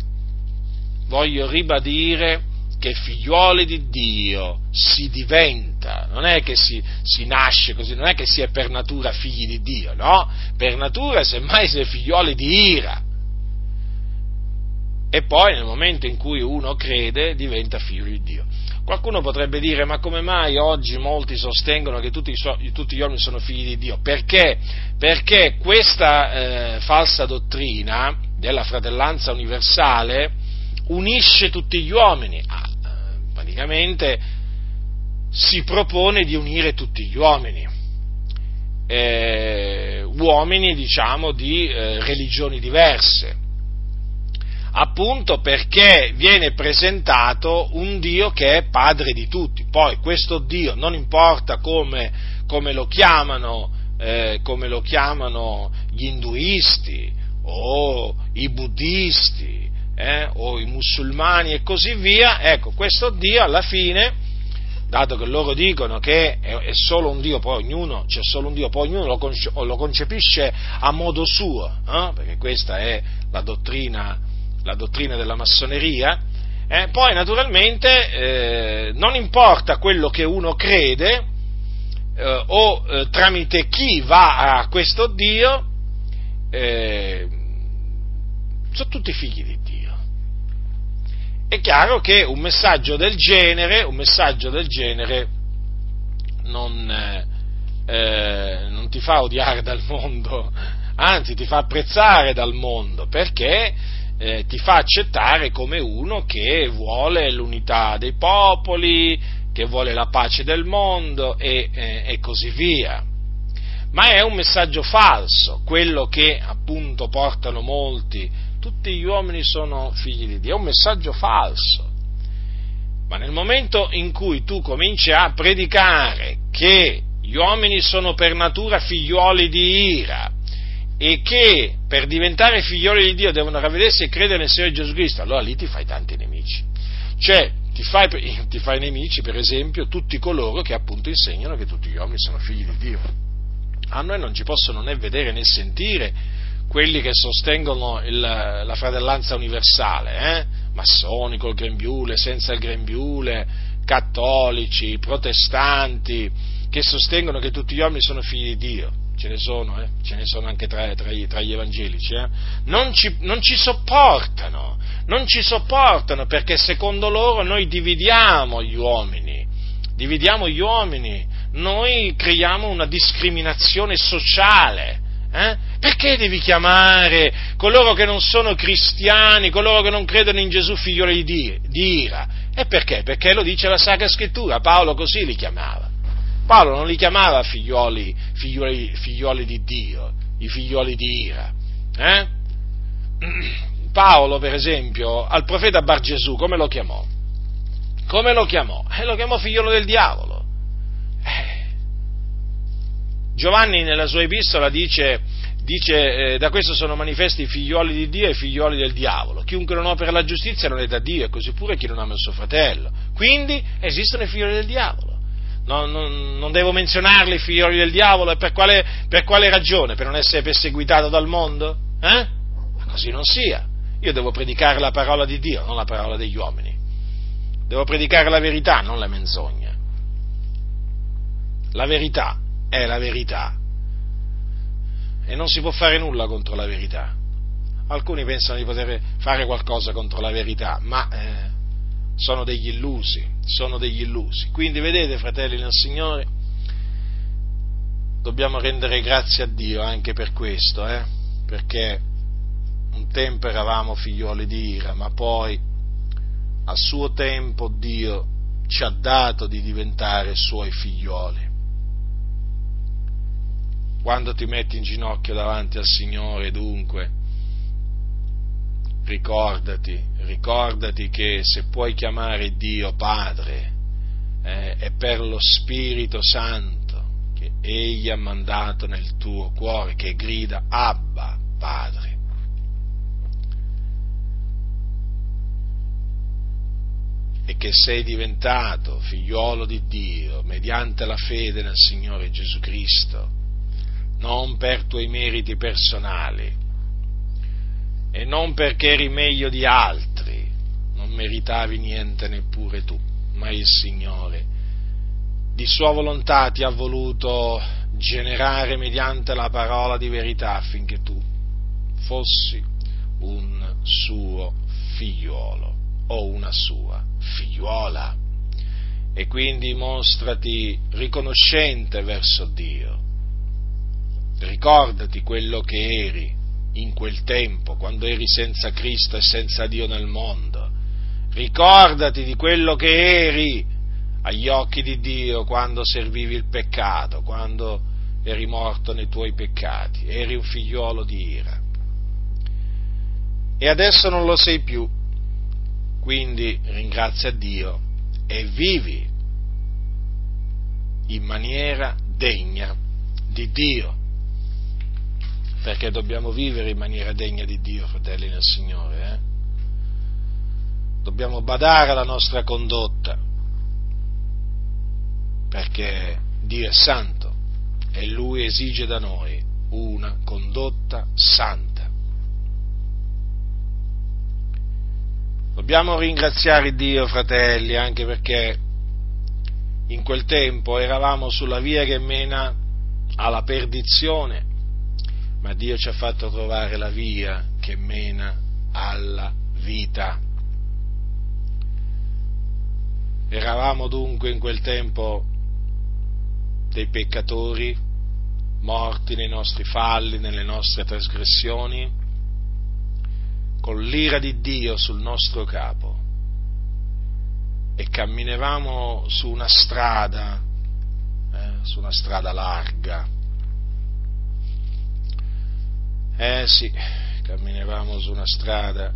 voglio ribadire che figliuoli di Dio si diventa, non è che si, si, nasce così, non è che si è per natura figli di Dio, no? Per natura semmai si è figliuoli di ira, e poi nel momento in cui uno crede diventa figlio di Dio. Qualcuno potrebbe dire ma come mai oggi molti sostengono che tutti, tutti gli uomini sono figli di Dio? Perché? Perché questa eh, falsa dottrina della fratellanza universale unisce tutti gli uomini, praticamente si propone di unire tutti gli uomini. Eh, uomini diciamo di eh, religioni diverse, appunto perché viene presentato un Dio che è padre di tutti. Poi questo Dio non importa come, come, lo, chiamano, eh, come lo chiamano gli induisti o i buddisti eh, o i musulmani e così via, ecco, questo Dio alla fine dato che loro dicono che è, solo un Dio, poi ognuno, c'è solo un Dio, poi ognuno lo, conce, lo concepisce a modo suo, eh? perché questa è la dottrina la dottrina della massoneria, eh, poi naturalmente eh, non importa quello che uno crede eh, o eh, tramite chi va a questo Dio, sono tutti figli di Dio. È chiaro che un messaggio del genere, messaggio del genere non, eh, non ti fa odiare dal mondo, anzi ti fa apprezzare dal mondo, perché eh, ti fa accettare come uno che vuole l'unità dei popoli, che vuole la pace del mondo e, eh, e così via. Ma è un messaggio falso, quello che appunto portano molti, tutti gli uomini sono figli di Dio, è un messaggio falso. Ma nel momento in cui tu cominci a predicare che gli uomini sono per natura figliuoli di ira, e che per diventare figlioli di Dio devono ravvedersi e credere nel Signore Gesù Cristo, allora lì ti fai tanti nemici. Cioè, ti fai, ti fai nemici, per esempio, tutti coloro che appunto insegnano che tutti gli uomini sono figli di Dio. A noi non ci possono né vedere né sentire quelli che sostengono il, la fratellanza universale, eh? massoni col grembiule, senza il grembiule, cattolici, protestanti, che sostengono che tutti gli uomini sono figli di Dio ce ne sono, eh? ce ne sono anche tra, tra, tra gli evangelici, eh? non, ci, non ci sopportano, non ci sopportano perché secondo loro noi dividiamo gli uomini, dividiamo gli uomini, noi creiamo una discriminazione sociale. Eh? Perché devi chiamare coloro che non sono cristiani, coloro che non credono in Gesù figlioli di, di ira? E perché? Perché lo dice la Sacra Scrittura, Paolo così li chiamava. Paolo non li chiamava figlioli, figlioli, figlioli di Dio, i figlioli di ira. Eh? Paolo, per esempio, al profeta Bar Gesù, come lo chiamò? Come lo chiamò? Eh, lo chiamò figliolo del diavolo. Giovanni nella sua epistola dice, dice eh, da questo sono manifesti i figlioli di Dio e i figlioli del diavolo. Chiunque non opera la giustizia non è da Dio, e così pure chi non ama il suo fratello. Quindi esistono i figlioli del diavolo. Non, non, non, devo menzionarli i figlioli del diavolo e per quale, per quale, ragione? Per non essere perseguitato dal mondo? Eh? Ma così non sia. Io devo predicare la parola di Dio, non la parola degli uomini. Devo predicare la verità, non la menzogna. La verità è la verità. E non si può fare nulla contro la verità. Alcuni pensano di poter fare qualcosa contro la verità, ma eh, sono degli illusi, sono degli illusi. Quindi vedete, fratelli nel Signore, dobbiamo rendere grazie a Dio anche per questo, eh? perché un tempo eravamo figlioli di ira, ma poi a suo tempo Dio ci ha dato di diventare suoi figlioli. Quando ti metti in ginocchio davanti al Signore, dunque, ricordati, ricordati che se puoi chiamare Dio Padre, eh, è per lo Spirito Santo che Egli ha mandato nel tuo cuore, che grida Abba, Padre. e che sei diventato figliolo di Dio mediante la fede nel Signore Gesù Cristo, non per tuoi meriti personali e non perché eri meglio di altri, non meritavi niente neppure tu, ma il Signore di sua volontà ti ha voluto generare mediante la parola di verità affinché tu fossi un suo figliuolo o una sua figliuola e quindi mostrati riconoscente verso Dio. Ricordati quello che eri in quel tempo, quando eri senza Cristo e senza Dio nel mondo. Ricordati di quello che eri agli occhi di Dio quando servivi il peccato, quando eri morto nei tuoi peccati, eri un figliuolo di ira. E adesso non lo sei più, quindi ringrazia Dio e vivi in maniera degna di Dio. Perché dobbiamo vivere in maniera degna di Dio, fratelli nel Signore. Eh? Dobbiamo badare alla nostra condotta, perché Dio è santo e Lui esige da noi una condotta santa. Dobbiamo ringraziare Dio, fratelli, anche perché in quel tempo eravamo sulla via che mena alla perdizione, ma Dio ci ha fatto trovare la via che mena alla vita. Eravamo dunque in quel tempo dei peccatori, morti nei nostri falli, nelle nostre trasgressioni, con l'ira di Dio sul nostro capo e camminavamo su una strada, eh, su una strada larga. Eh sì, camminavamo su una strada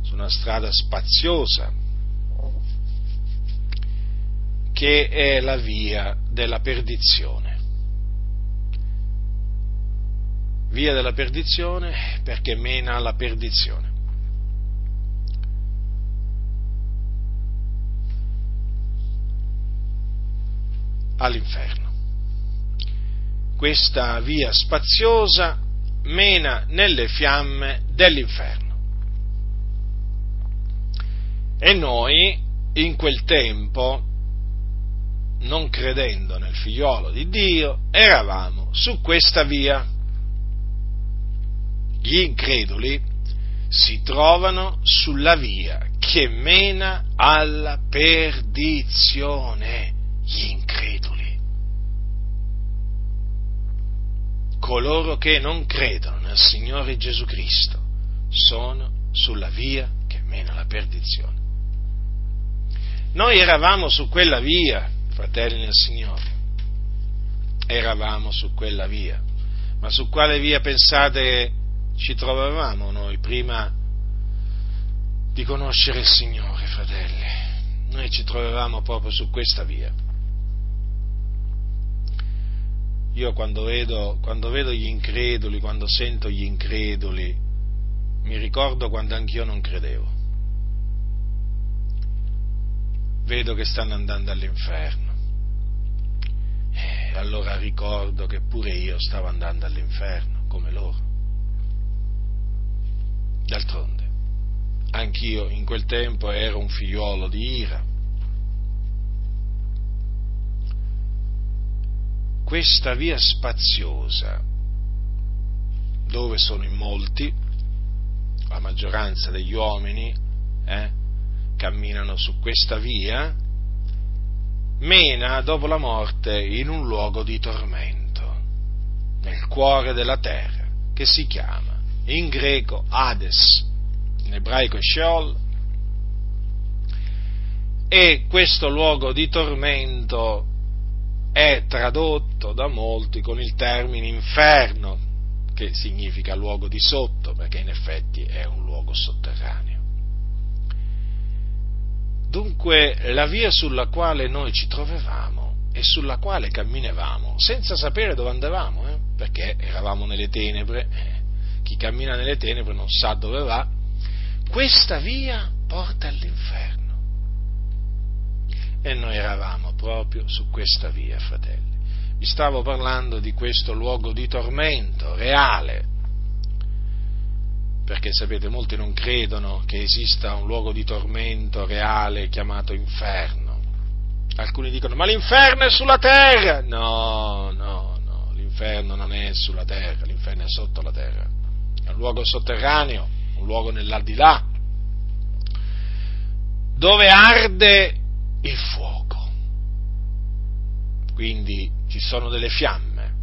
su una strada spaziosa che è la via della perdizione. via della perdizione perché mena alla perdizione. all'inferno. Questa via spaziosa mena nelle fiamme dell'inferno. E noi, in quel tempo, non credendo nel figliolo di Dio, eravamo su questa via gli increduli si trovano sulla via che mena alla perdizione, gli increduli. Coloro che non credono nel Signore Gesù Cristo sono sulla via che mena alla perdizione. Noi eravamo su quella via, fratelli nel Signore, eravamo su quella via, ma su quale via pensate ci trovavamo noi prima di conoscere il Signore, fratelli? Noi ci trovavamo proprio su questa via. Io quando vedo, quando vedo gli increduli, quando sento gli increduli, mi ricordo quando anch'io non credevo vedo che stanno andando all'inferno. E allora ricordo che pure io stavo andando all'inferno, come loro. D'altronde, anch'io in quel tempo ero un figliuolo di ira. Questa via spaziosa, dove sono in molti, la maggioranza degli uomini, eh, camminano su questa via, mena dopo la morte in un luogo di tormento, nel cuore della terra, che si chiama in greco Hades, in ebraico Sheol, e questo luogo di tormento è tradotto da molti con il termine inferno, che significa luogo di sotto, perché in effetti è un luogo sotterraneo. Dunque la via sulla quale noi ci trovavamo e sulla quale camminavamo, senza sapere dove andavamo, eh? perché eravamo nelle tenebre, eh? chi cammina nelle tenebre non sa dove va, questa via porta all'inferno. E noi eravamo proprio su questa via, fratelli. Vi stavo parlando di questo luogo di tormento reale, perché sapete, molti non credono che esista un luogo di tormento reale chiamato inferno. Alcuni dicono, ma l'inferno è sulla terra! No, no, no, l'inferno non è sulla terra, l'inferno è sotto la terra. È un luogo sotterraneo, un luogo nell'aldilà, dove arde il fuoco. Quindi ci sono delle fiamme.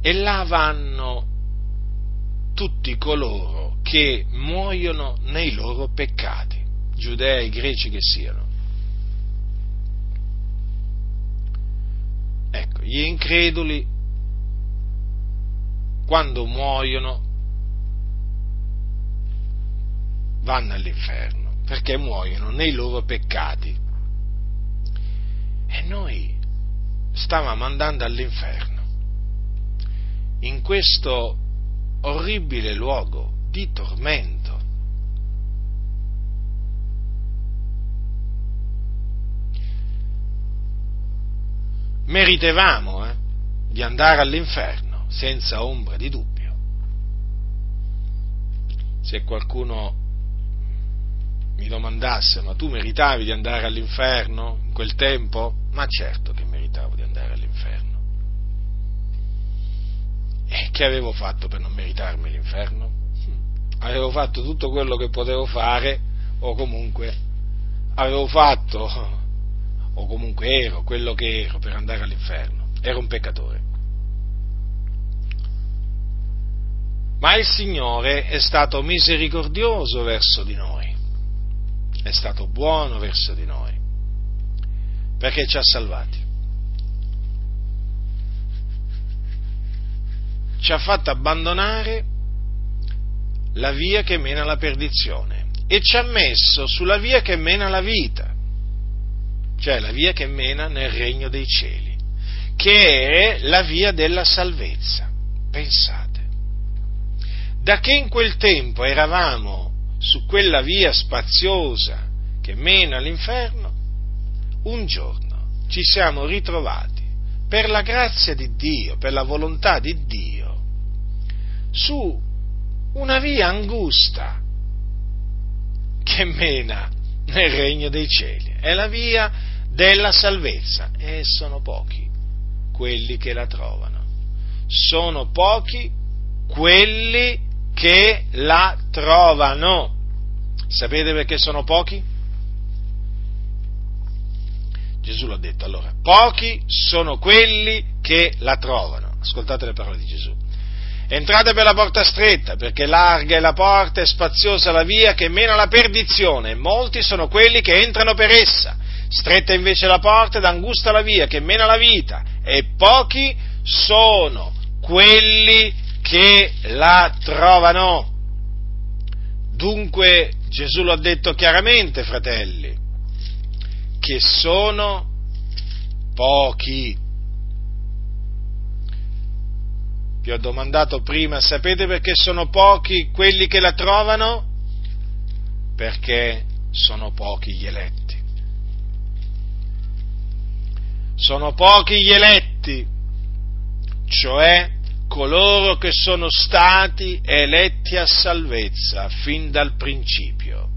E là vanno tutti coloro che muoiono nei loro peccati, giudei, greci che siano. Ecco, gli increduli, quando muoiono, vanno all'inferno, perché muoiono nei loro peccati. E noi stavamo andando all'inferno. In questo orribile luogo di tormento. Meritevamo eh, di andare all'inferno senza ombra di dubbio. Se qualcuno mi domandasse, ma tu meritavi di andare all'inferno in quel tempo? Ma certo che meritavo di andare all'inferno. E che avevo fatto per non meritarmi l'inferno? Avevo fatto tutto quello che potevo fare, o comunque avevo fatto, o comunque ero quello che ero per andare all'inferno. Ero un peccatore. Ma il Signore è stato misericordioso verso di noi, è stato buono verso di noi, perché ci ha salvati. ci ha fatto abbandonare la via che mena alla perdizione e ci ha messo sulla via che mena alla vita, cioè la via che mena nel regno dei cieli, che è la via della salvezza. Pensate, da che in quel tempo eravamo su quella via spaziosa che mena all'inferno, un giorno ci siamo ritrovati per la grazia di Dio, per la volontà di Dio, su una via angusta che mena nel regno dei cieli. È la via della salvezza e sono pochi quelli che la trovano. Sono pochi quelli che la trovano. Sapete perché sono pochi? Gesù l'ha detto allora, pochi sono quelli che la trovano. Ascoltate le parole di Gesù. Entrate per la porta stretta, perché larga è la porta e spaziosa la via che mena alla perdizione, e molti sono quelli che entrano per essa. Stretta invece la porta ed angusta la via che mena alla vita, e pochi sono quelli che la trovano. Dunque Gesù lo ha detto chiaramente, fratelli, che sono pochi. Vi ho domandato prima, sapete perché sono pochi quelli che la trovano? Perché sono pochi gli eletti. Sono pochi gli eletti, cioè coloro che sono stati eletti a salvezza fin dal principio.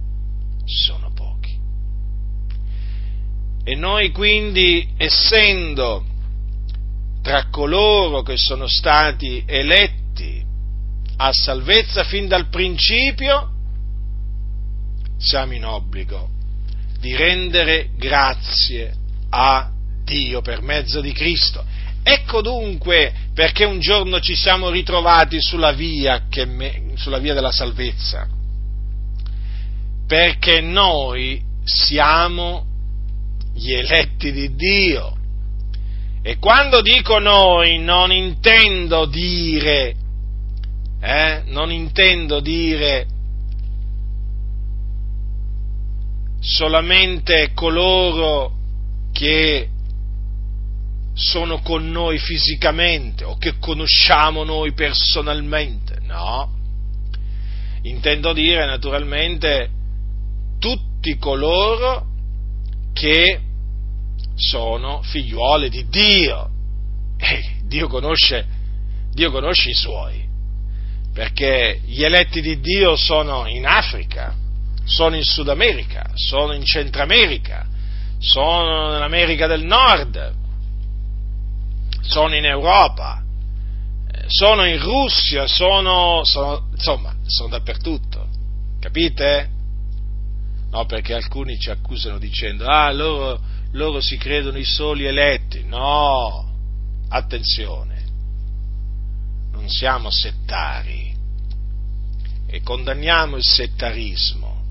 Sono pochi. E noi quindi, essendo tra coloro che sono stati eletti a salvezza fin dal principio, siamo in obbligo di rendere grazie a Dio per mezzo di Cristo. Ecco dunque perché un giorno ci siamo ritrovati sulla via, me, sulla via della salvezza. Perché noi siamo gli eletti di Dio e quando dico noi non intendo dire, eh, non intendo dire solamente coloro che sono con noi fisicamente o che conosciamo noi personalmente, no. Intendo dire naturalmente tutti coloro che sono figliuole di Dio. E Dio conosce, Dio conosce i suoi, perché gli eletti di Dio sono in Africa, sono in Sud America, sono in Centro America, sono nell'America del Nord, sono in Europa, sono in Russia, sono, sono insomma, sono dappertutto, capite? No, perché alcuni ci accusano dicendo, ah, loro loro si credono i soli eletti. No, attenzione, non siamo settari e condanniamo il settarismo.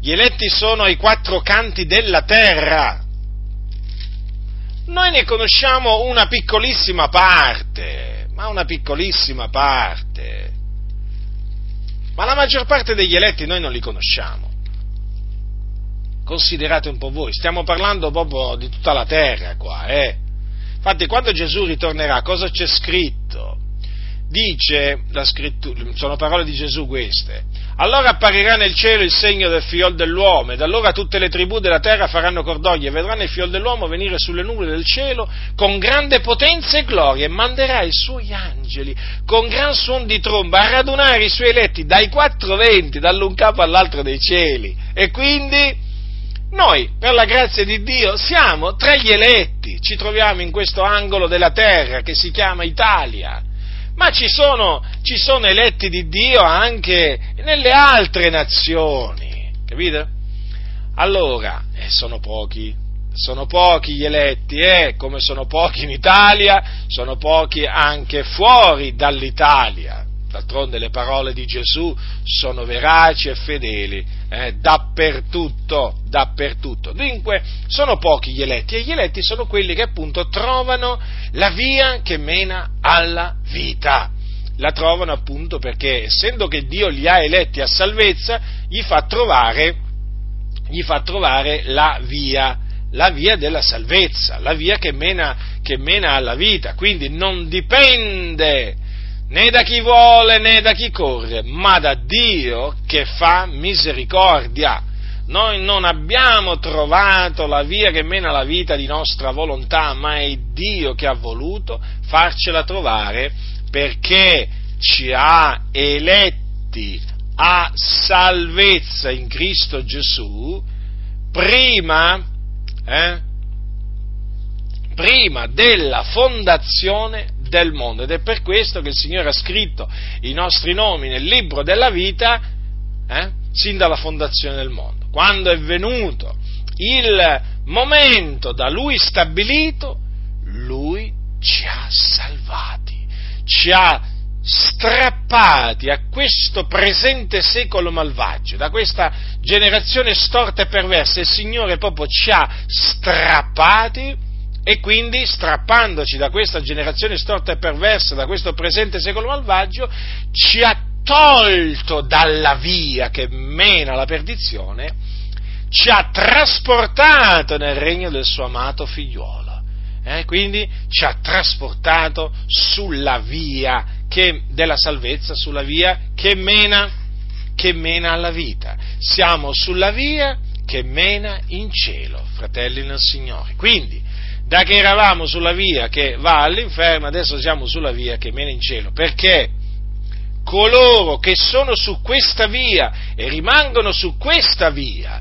Gli eletti sono ai quattro canti della terra. Noi ne conosciamo una piccolissima parte, ma una piccolissima parte. Ma la maggior parte degli eletti noi non li conosciamo considerate un po' voi, stiamo parlando proprio di tutta la terra qua, eh. Infatti quando Gesù ritornerà, cosa c'è scritto? Dice, sono parole di Gesù queste, allora apparirà nel cielo il segno del fiol dell'uomo ed allora tutte le tribù della terra faranno cordoglio e vedranno il fiol dell'uomo venire sulle nuvole del cielo con grande potenza e gloria e manderà i suoi angeli con gran suon di tromba a radunare i suoi eletti dai quattro venti, dall'un capo all'altro dei cieli. E quindi noi, per la grazia di Dio, siamo tra gli eletti, ci troviamo in questo angolo della terra che si chiama Italia, ma ci sono, ci sono eletti di Dio anche nelle altre nazioni, capite? Allora, eh, sono pochi, sono pochi gli eletti, eh, come sono pochi in Italia, sono pochi anche fuori dall'Italia. D'altronde le parole di Gesù sono veraci e fedeli eh, dappertutto, dappertutto. Dunque sono pochi gli eletti e gli eletti sono quelli che appunto trovano la via che mena alla vita. La trovano appunto perché essendo che Dio li ha eletti a salvezza, gli fa trovare, gli fa trovare la via la via della salvezza, la via che mena, che mena, alla vita. Quindi non dipende né da chi vuole né da chi corre, ma da Dio che fa misericordia. Noi non abbiamo trovato la via che mena alla vita di nostra volontà, ma è Dio che ha voluto farcela trovare perché ci ha eletti a salvezza in Cristo Gesù prima, eh, prima della fondazione del mondo ed è per questo che il Signore ha scritto i nostri nomi nel libro della vita, eh, sin dalla fondazione del mondo. Quando è venuto il momento da lui stabilito, lui ci ha salvati, ci ha strappati a questo presente secolo malvagio, da questa generazione storta e perversa, il Signore proprio ci ha strappati e quindi strappandoci da questa generazione storta e perversa, da questo presente secolo malvagio, ci ha tolto dalla via che mena alla perdizione, ci ha trasportato nel regno del suo amato figliuolo. Eh, quindi ci ha trasportato sulla via che, della salvezza, sulla via che mena, che mena alla vita. Siamo sulla via che mena in cielo, fratelli nel Signore. Quindi, da che eravamo sulla via che va all'inferno, adesso siamo sulla via che mena in cielo. Perché? Coloro che sono su questa via e rimangono su questa via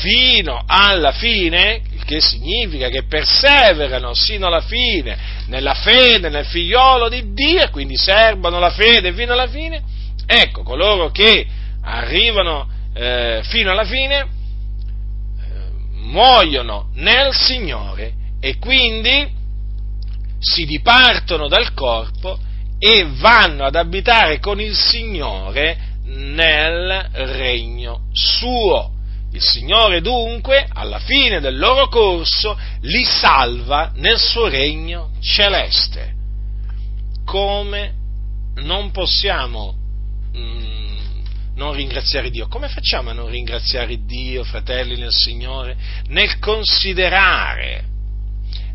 fino alla fine, che significa che perseverano sino alla fine nella fede nel figliolo di Dio quindi serbano la fede fino alla fine, ecco, coloro che arrivano eh, fino alla fine eh, muoiono nel Signore e quindi si dipartono dal corpo e vanno ad abitare con il Signore nel regno suo. Il Signore dunque, alla fine del loro corso, li salva nel suo regno celeste. Come non possiamo mm, non ringraziare Dio? Come facciamo a non ringraziare Dio, fratelli nel Signore? Nel considerare,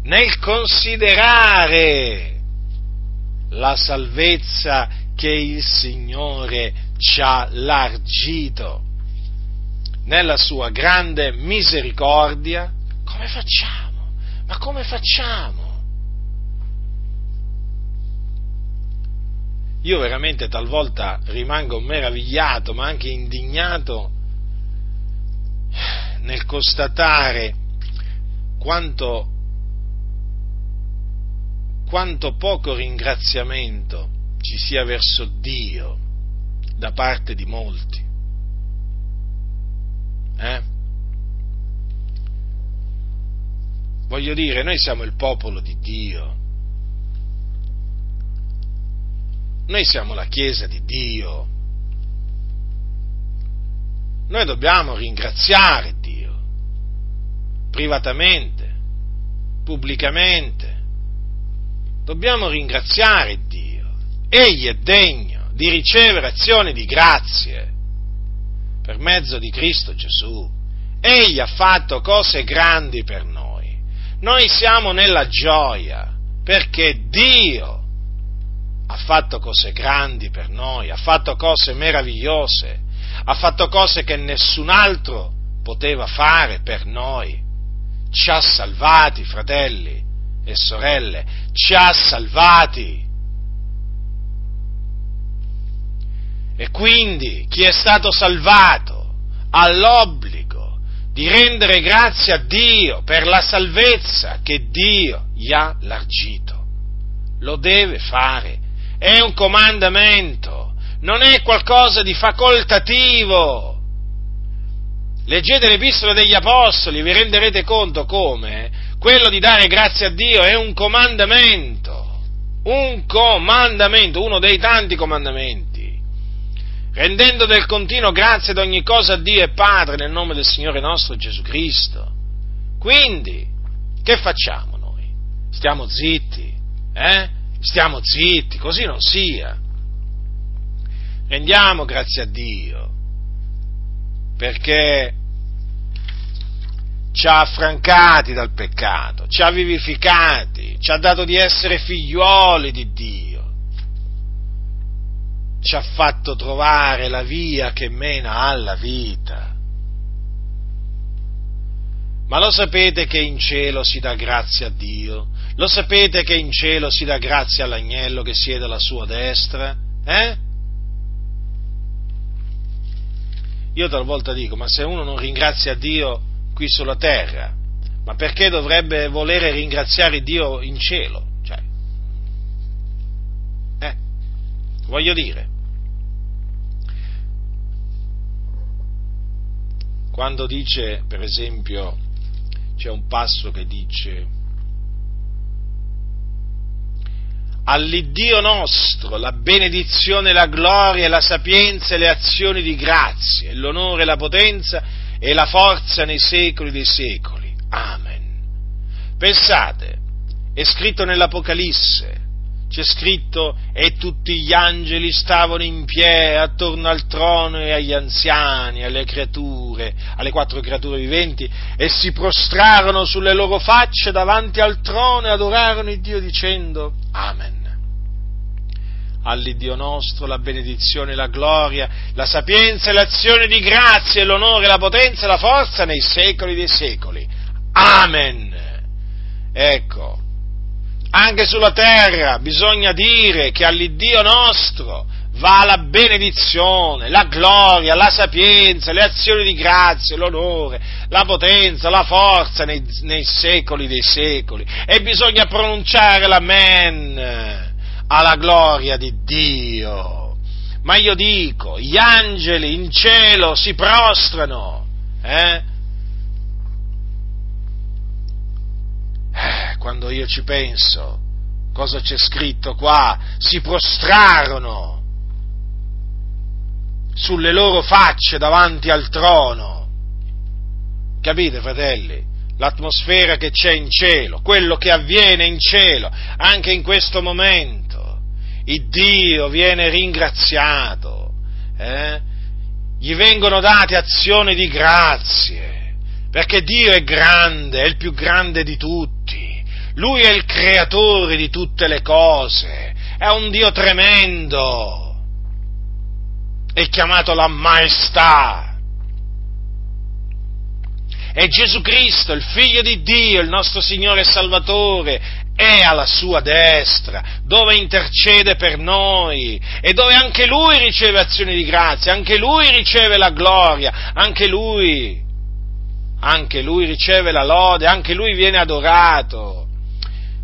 nel considerare la salvezza che il Signore ci ha largito nella sua grande misericordia, come facciamo? Ma come facciamo? Io veramente talvolta rimango meravigliato, ma anche indignato nel constatare quanto, quanto poco ringraziamento ci sia verso Dio da parte di molti. Eh? Voglio dire, noi siamo il popolo di Dio. Noi siamo la Chiesa di Dio. Noi dobbiamo ringraziare Dio, privatamente, pubblicamente. Dobbiamo ringraziare Dio. Egli è degno di ricevere azioni di grazie per mezzo di Cristo Gesù. Egli ha fatto cose grandi per noi. Noi siamo nella gioia perché Dio ha fatto cose grandi per noi, ha fatto cose meravigliose, ha fatto cose che nessun altro poteva fare per noi. Ci ha salvati, fratelli e sorelle, ci ha salvati E quindi chi è stato salvato ha l'obbligo di rendere grazie a Dio per la salvezza che Dio gli ha largito. Lo deve fare. È un comandamento, non è qualcosa di facoltativo. Leggete l'Epistola degli Apostoli, vi renderete conto come quello di dare grazie a Dio è un comandamento, un comandamento, uno dei tanti comandamenti rendendo del continuo grazie ad ogni cosa a Dio e Padre nel nome del Signore nostro Gesù Cristo. Quindi, che facciamo noi? Stiamo zitti, eh? Stiamo zitti, così non sia. Rendiamo grazie a Dio, perché ci ha affrancati dal peccato, ci ha vivificati, ci ha dato di essere figliuoli di Dio ci ha fatto trovare la via che mena alla vita. Ma lo sapete che in cielo si dà grazia a Dio? Lo sapete che in cielo si dà grazia all'agnello che siede alla sua destra? Eh? Io talvolta dico, ma se uno non ringrazia Dio qui sulla terra, ma perché dovrebbe volere ringraziare Dio in cielo? Cioè, Voglio dire, quando dice, per esempio, c'è un passo che dice all'Iddio nostro la benedizione, la gloria, la sapienza e le azioni di grazia, l'onore, la potenza e la forza nei secoli dei secoli. Amen. Pensate, è scritto nell'Apocalisse, c'è scritto e tutti gli angeli stavano in piedi attorno al trono e agli anziani, alle creature, alle quattro creature viventi e si prostrarono sulle loro facce davanti al trono e adorarono il Dio dicendo Amen. All'Iddio nostro la benedizione, la gloria, la sapienza e l'azione di grazia, l'onore, la potenza e la forza nei secoli dei secoli. Amen. Ecco, anche sulla terra bisogna dire che all'Iddio nostro va la benedizione, la gloria, la sapienza, le azioni di grazia, l'onore, la potenza, la forza nei, nei secoli dei secoli. E bisogna pronunciare l'amen alla gloria di Dio. Ma io dico, gli angeli in cielo si prostrano, eh? Eh, quando io ci penso, cosa c'è scritto qua? Si prostrarono sulle loro facce davanti al trono. Capite, fratelli? L'atmosfera che c'è in cielo, quello che avviene in cielo, anche in questo momento. Il Dio viene ringraziato, eh? gli vengono date azioni di grazie, perché Dio è grande, è il più grande di tutti lui è il creatore di tutte le cose, è un Dio tremendo, è chiamato la maestà. E Gesù Cristo, il figlio di Dio, il nostro Signore e Salvatore, è alla sua destra, dove intercede per noi e dove anche lui riceve azioni di grazia, anche lui riceve la gloria, anche lui, anche lui riceve la lode, anche lui viene adorato.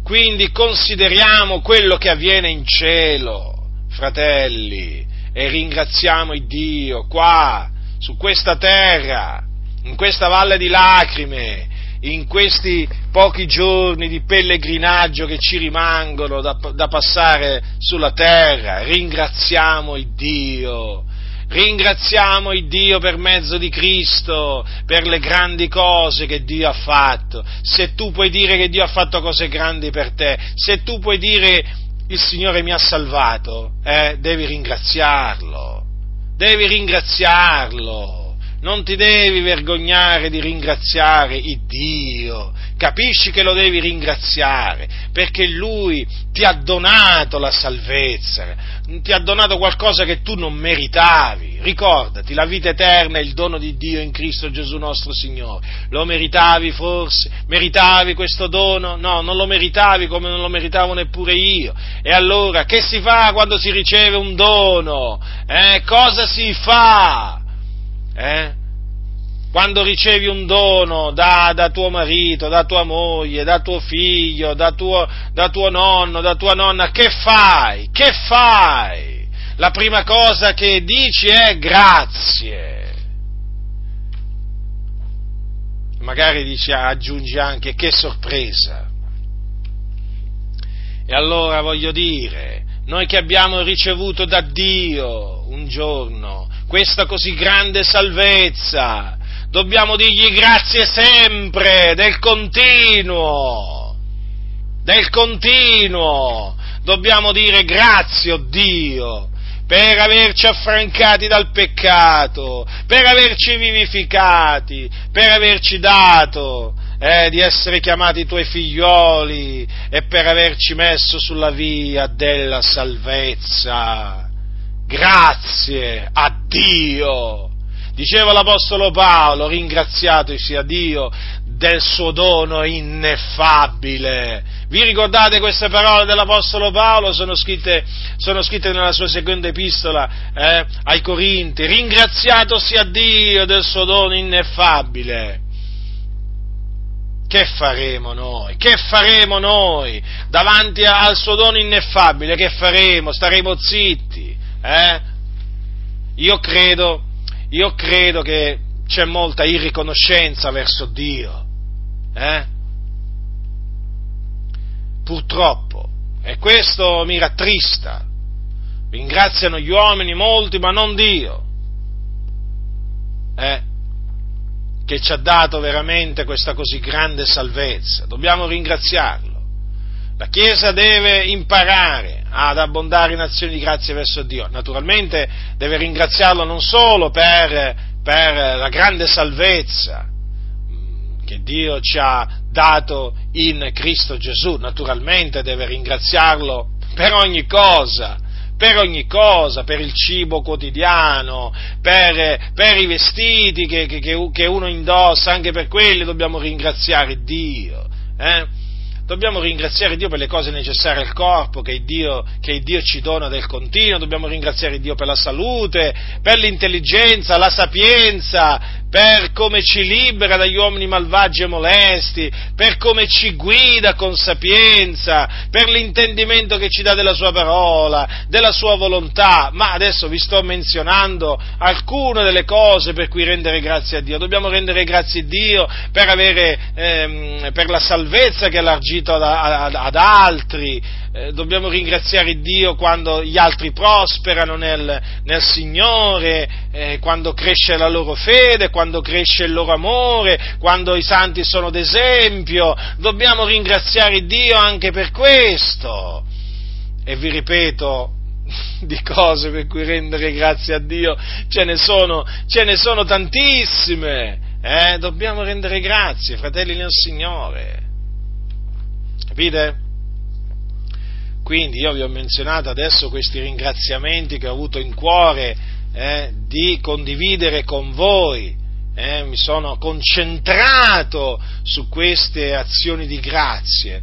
Quindi consideriamo quello che avviene in cielo, fratelli, e ringraziamo il Dio qua, su questa terra, in questa valle di lacrime, in questi pochi giorni di pellegrinaggio che ci rimangono da, da passare sulla terra. Ringraziamo il Dio Ringraziamo il Dio per mezzo di Cristo, per le grandi cose che Dio ha fatto. Se tu puoi dire che Dio ha fatto cose grandi per te, se tu puoi dire il Signore mi ha salvato, eh, devi ringraziarlo, devi ringraziarlo non ti devi vergognare di ringraziare il Dio, capisci che lo devi ringraziare, perché Lui ti ha donato la salvezza, ti ha donato qualcosa che tu non meritavi, ricordati, la vita eterna è il dono di Dio in Cristo Gesù nostro Signore, lo meritavi forse? Meritavi questo dono? No, non lo meritavi come non lo meritavo neppure io, e allora che si fa quando si riceve un dono? Eh, cosa si fa? Eh? Quando ricevi un dono da, da, tuo marito, da tua moglie, da tuo figlio, da tuo, da tuo nonno, da tua nonna, che fai? Che fai? La prima cosa che dici è grazie. Magari dici, aggiungi anche che sorpresa. E allora voglio dire, noi che abbiamo ricevuto da Dio un giorno questa così grande salvezza. Dobbiamo dirgli grazie sempre, del continuo, del continuo. Dobbiamo dire grazie, oh Dio, per averci affrancati dal peccato, per averci vivificati, per averci dato eh, di essere chiamati tuoi figlioli e per averci messo sulla via della salvezza. Grazie a Dio! Diceva l'Apostolo Paolo, ringraziato sia Dio del suo dono ineffabile. Vi ricordate queste parole dell'Apostolo Paolo? Sono scritte, sono scritte nella sua seconda epistola eh, ai Corinti. Ringraziato sia Dio del suo dono ineffabile. Che faremo noi? Che faremo noi davanti al suo dono ineffabile? Che faremo? Staremo zitti? Eh? Io credo, io credo che c'è molta irriconoscenza verso Dio. Eh? Purtroppo. E questo mi rattrista. Ringraziano gli uomini molti, ma non Dio. Eh? Che ci ha dato veramente questa così grande salvezza. Dobbiamo ringraziarlo. La Chiesa deve imparare ad abbondare in azioni di grazia verso Dio. Naturalmente deve ringraziarlo non solo per, per la grande salvezza che Dio ci ha dato in Cristo Gesù, naturalmente deve ringraziarlo per ogni cosa, per ogni cosa, per il cibo quotidiano, per, per i vestiti che, che, che, uno indossa, anche per quelli dobbiamo ringraziare Dio. Eh? Dobbiamo ringraziare Dio per le cose necessarie al corpo che Dio, che Dio, ci dona del continuo, dobbiamo ringraziare Dio per la salute, per l'intelligenza, la sapienza, per come ci libera dagli uomini malvagi e molesti, per come ci guida con sapienza, per l'intendimento che ci dà della sua parola, della sua volontà. Ma adesso vi sto menzionando alcune delle cose per cui rendere grazie a Dio. Dobbiamo rendere grazie a Dio per, avere, ehm, per la salvezza che ha allargito ad, ad, ad altri, eh, dobbiamo ringraziare Dio quando gli altri prosperano nel, nel Signore, eh, quando cresce la loro fede, quando cresce il loro amore, quando i santi sono d'esempio, dobbiamo ringraziare Dio anche per questo. E vi ripeto, di cose per cui rendere grazie a Dio ce ne sono, ce ne sono tantissime. Eh? Dobbiamo rendere grazie, fratelli nel Signore. Capite? Quindi io vi ho menzionato adesso questi ringraziamenti che ho avuto in cuore eh, di condividere con voi. Eh, mi sono concentrato su queste azioni di grazie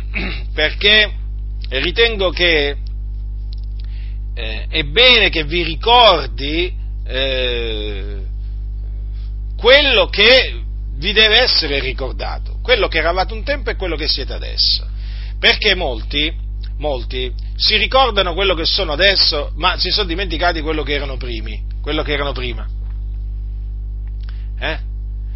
perché ritengo che eh, è bene che vi ricordi eh, quello che vi deve essere ricordato, quello che eravate un tempo e quello che siete adesso. Perché molti molti, si ricordano quello che sono adesso, ma si sono dimenticati quello che erano primi, quello che erano prima. Eh?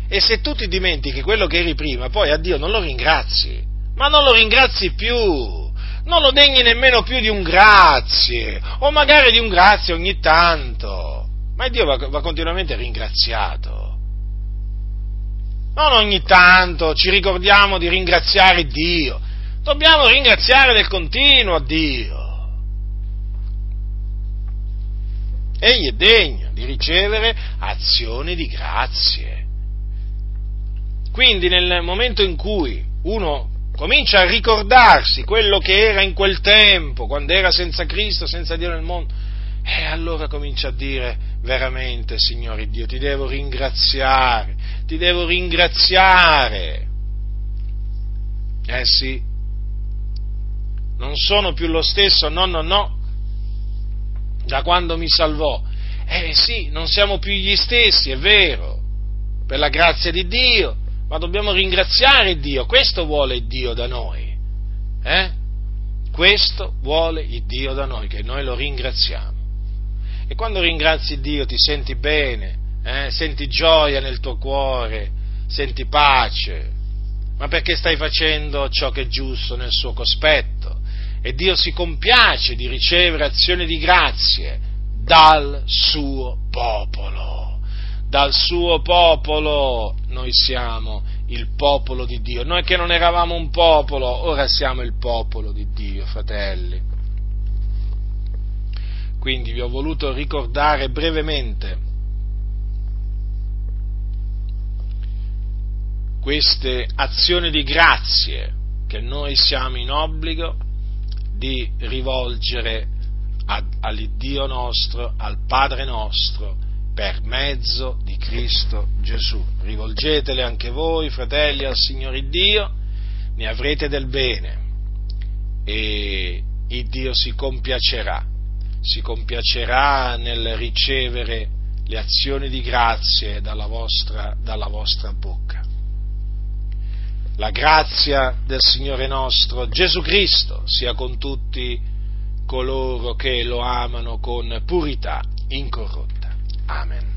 E se tu ti dimentichi quello che eri prima, poi a Dio non lo ringrazi, ma non lo ringrazi più, non lo degni nemmeno più di un grazie, o magari di un grazie ogni tanto, ma Dio va, va continuamente ringraziato. Non ogni tanto ci ricordiamo di ringraziare Dio, Dobbiamo ringraziare del continuo a Dio. Egli è degno di ricevere azioni di grazie. Quindi nel momento in cui uno comincia a ricordarsi quello che era in quel tempo, quando era senza Cristo, senza Dio nel mondo, e allora comincia a dire veramente, Signore Dio, ti devo ringraziare, ti devo ringraziare. Eh sì, non sono più lo stesso, no, no, no, da quando mi salvò. Eh sì, non siamo più gli stessi, è vero, per la grazia di Dio, ma dobbiamo ringraziare Dio, questo vuole Dio da noi. Eh? Questo vuole il Dio da noi, che noi lo ringraziamo. E quando ringrazi Dio ti senti bene, eh? senti gioia nel tuo cuore, senti pace, ma perché stai facendo ciò che è giusto nel suo cospetto e Dio si compiace di ricevere azioni di grazie dal suo popolo. Dal suo popolo noi siamo il popolo di Dio. Noi che non eravamo un popolo, ora siamo il popolo di Dio, fratelli. Quindi vi ho voluto ricordare brevemente queste azioni di grazie che noi siamo in obbligo di rivolgere all'Iddio nostro, al Padre nostro, per mezzo di Cristo Gesù. Rivolgetele anche voi, fratelli, al Signore Dio, ne avrete del bene e Dio si compiacerà, si compiacerà nel ricevere le azioni di grazie dalla vostra, dalla vostra bocca la grazia del Signore nostro Gesù Cristo sia con tutti coloro che lo amano con purità incorrotta. Amen.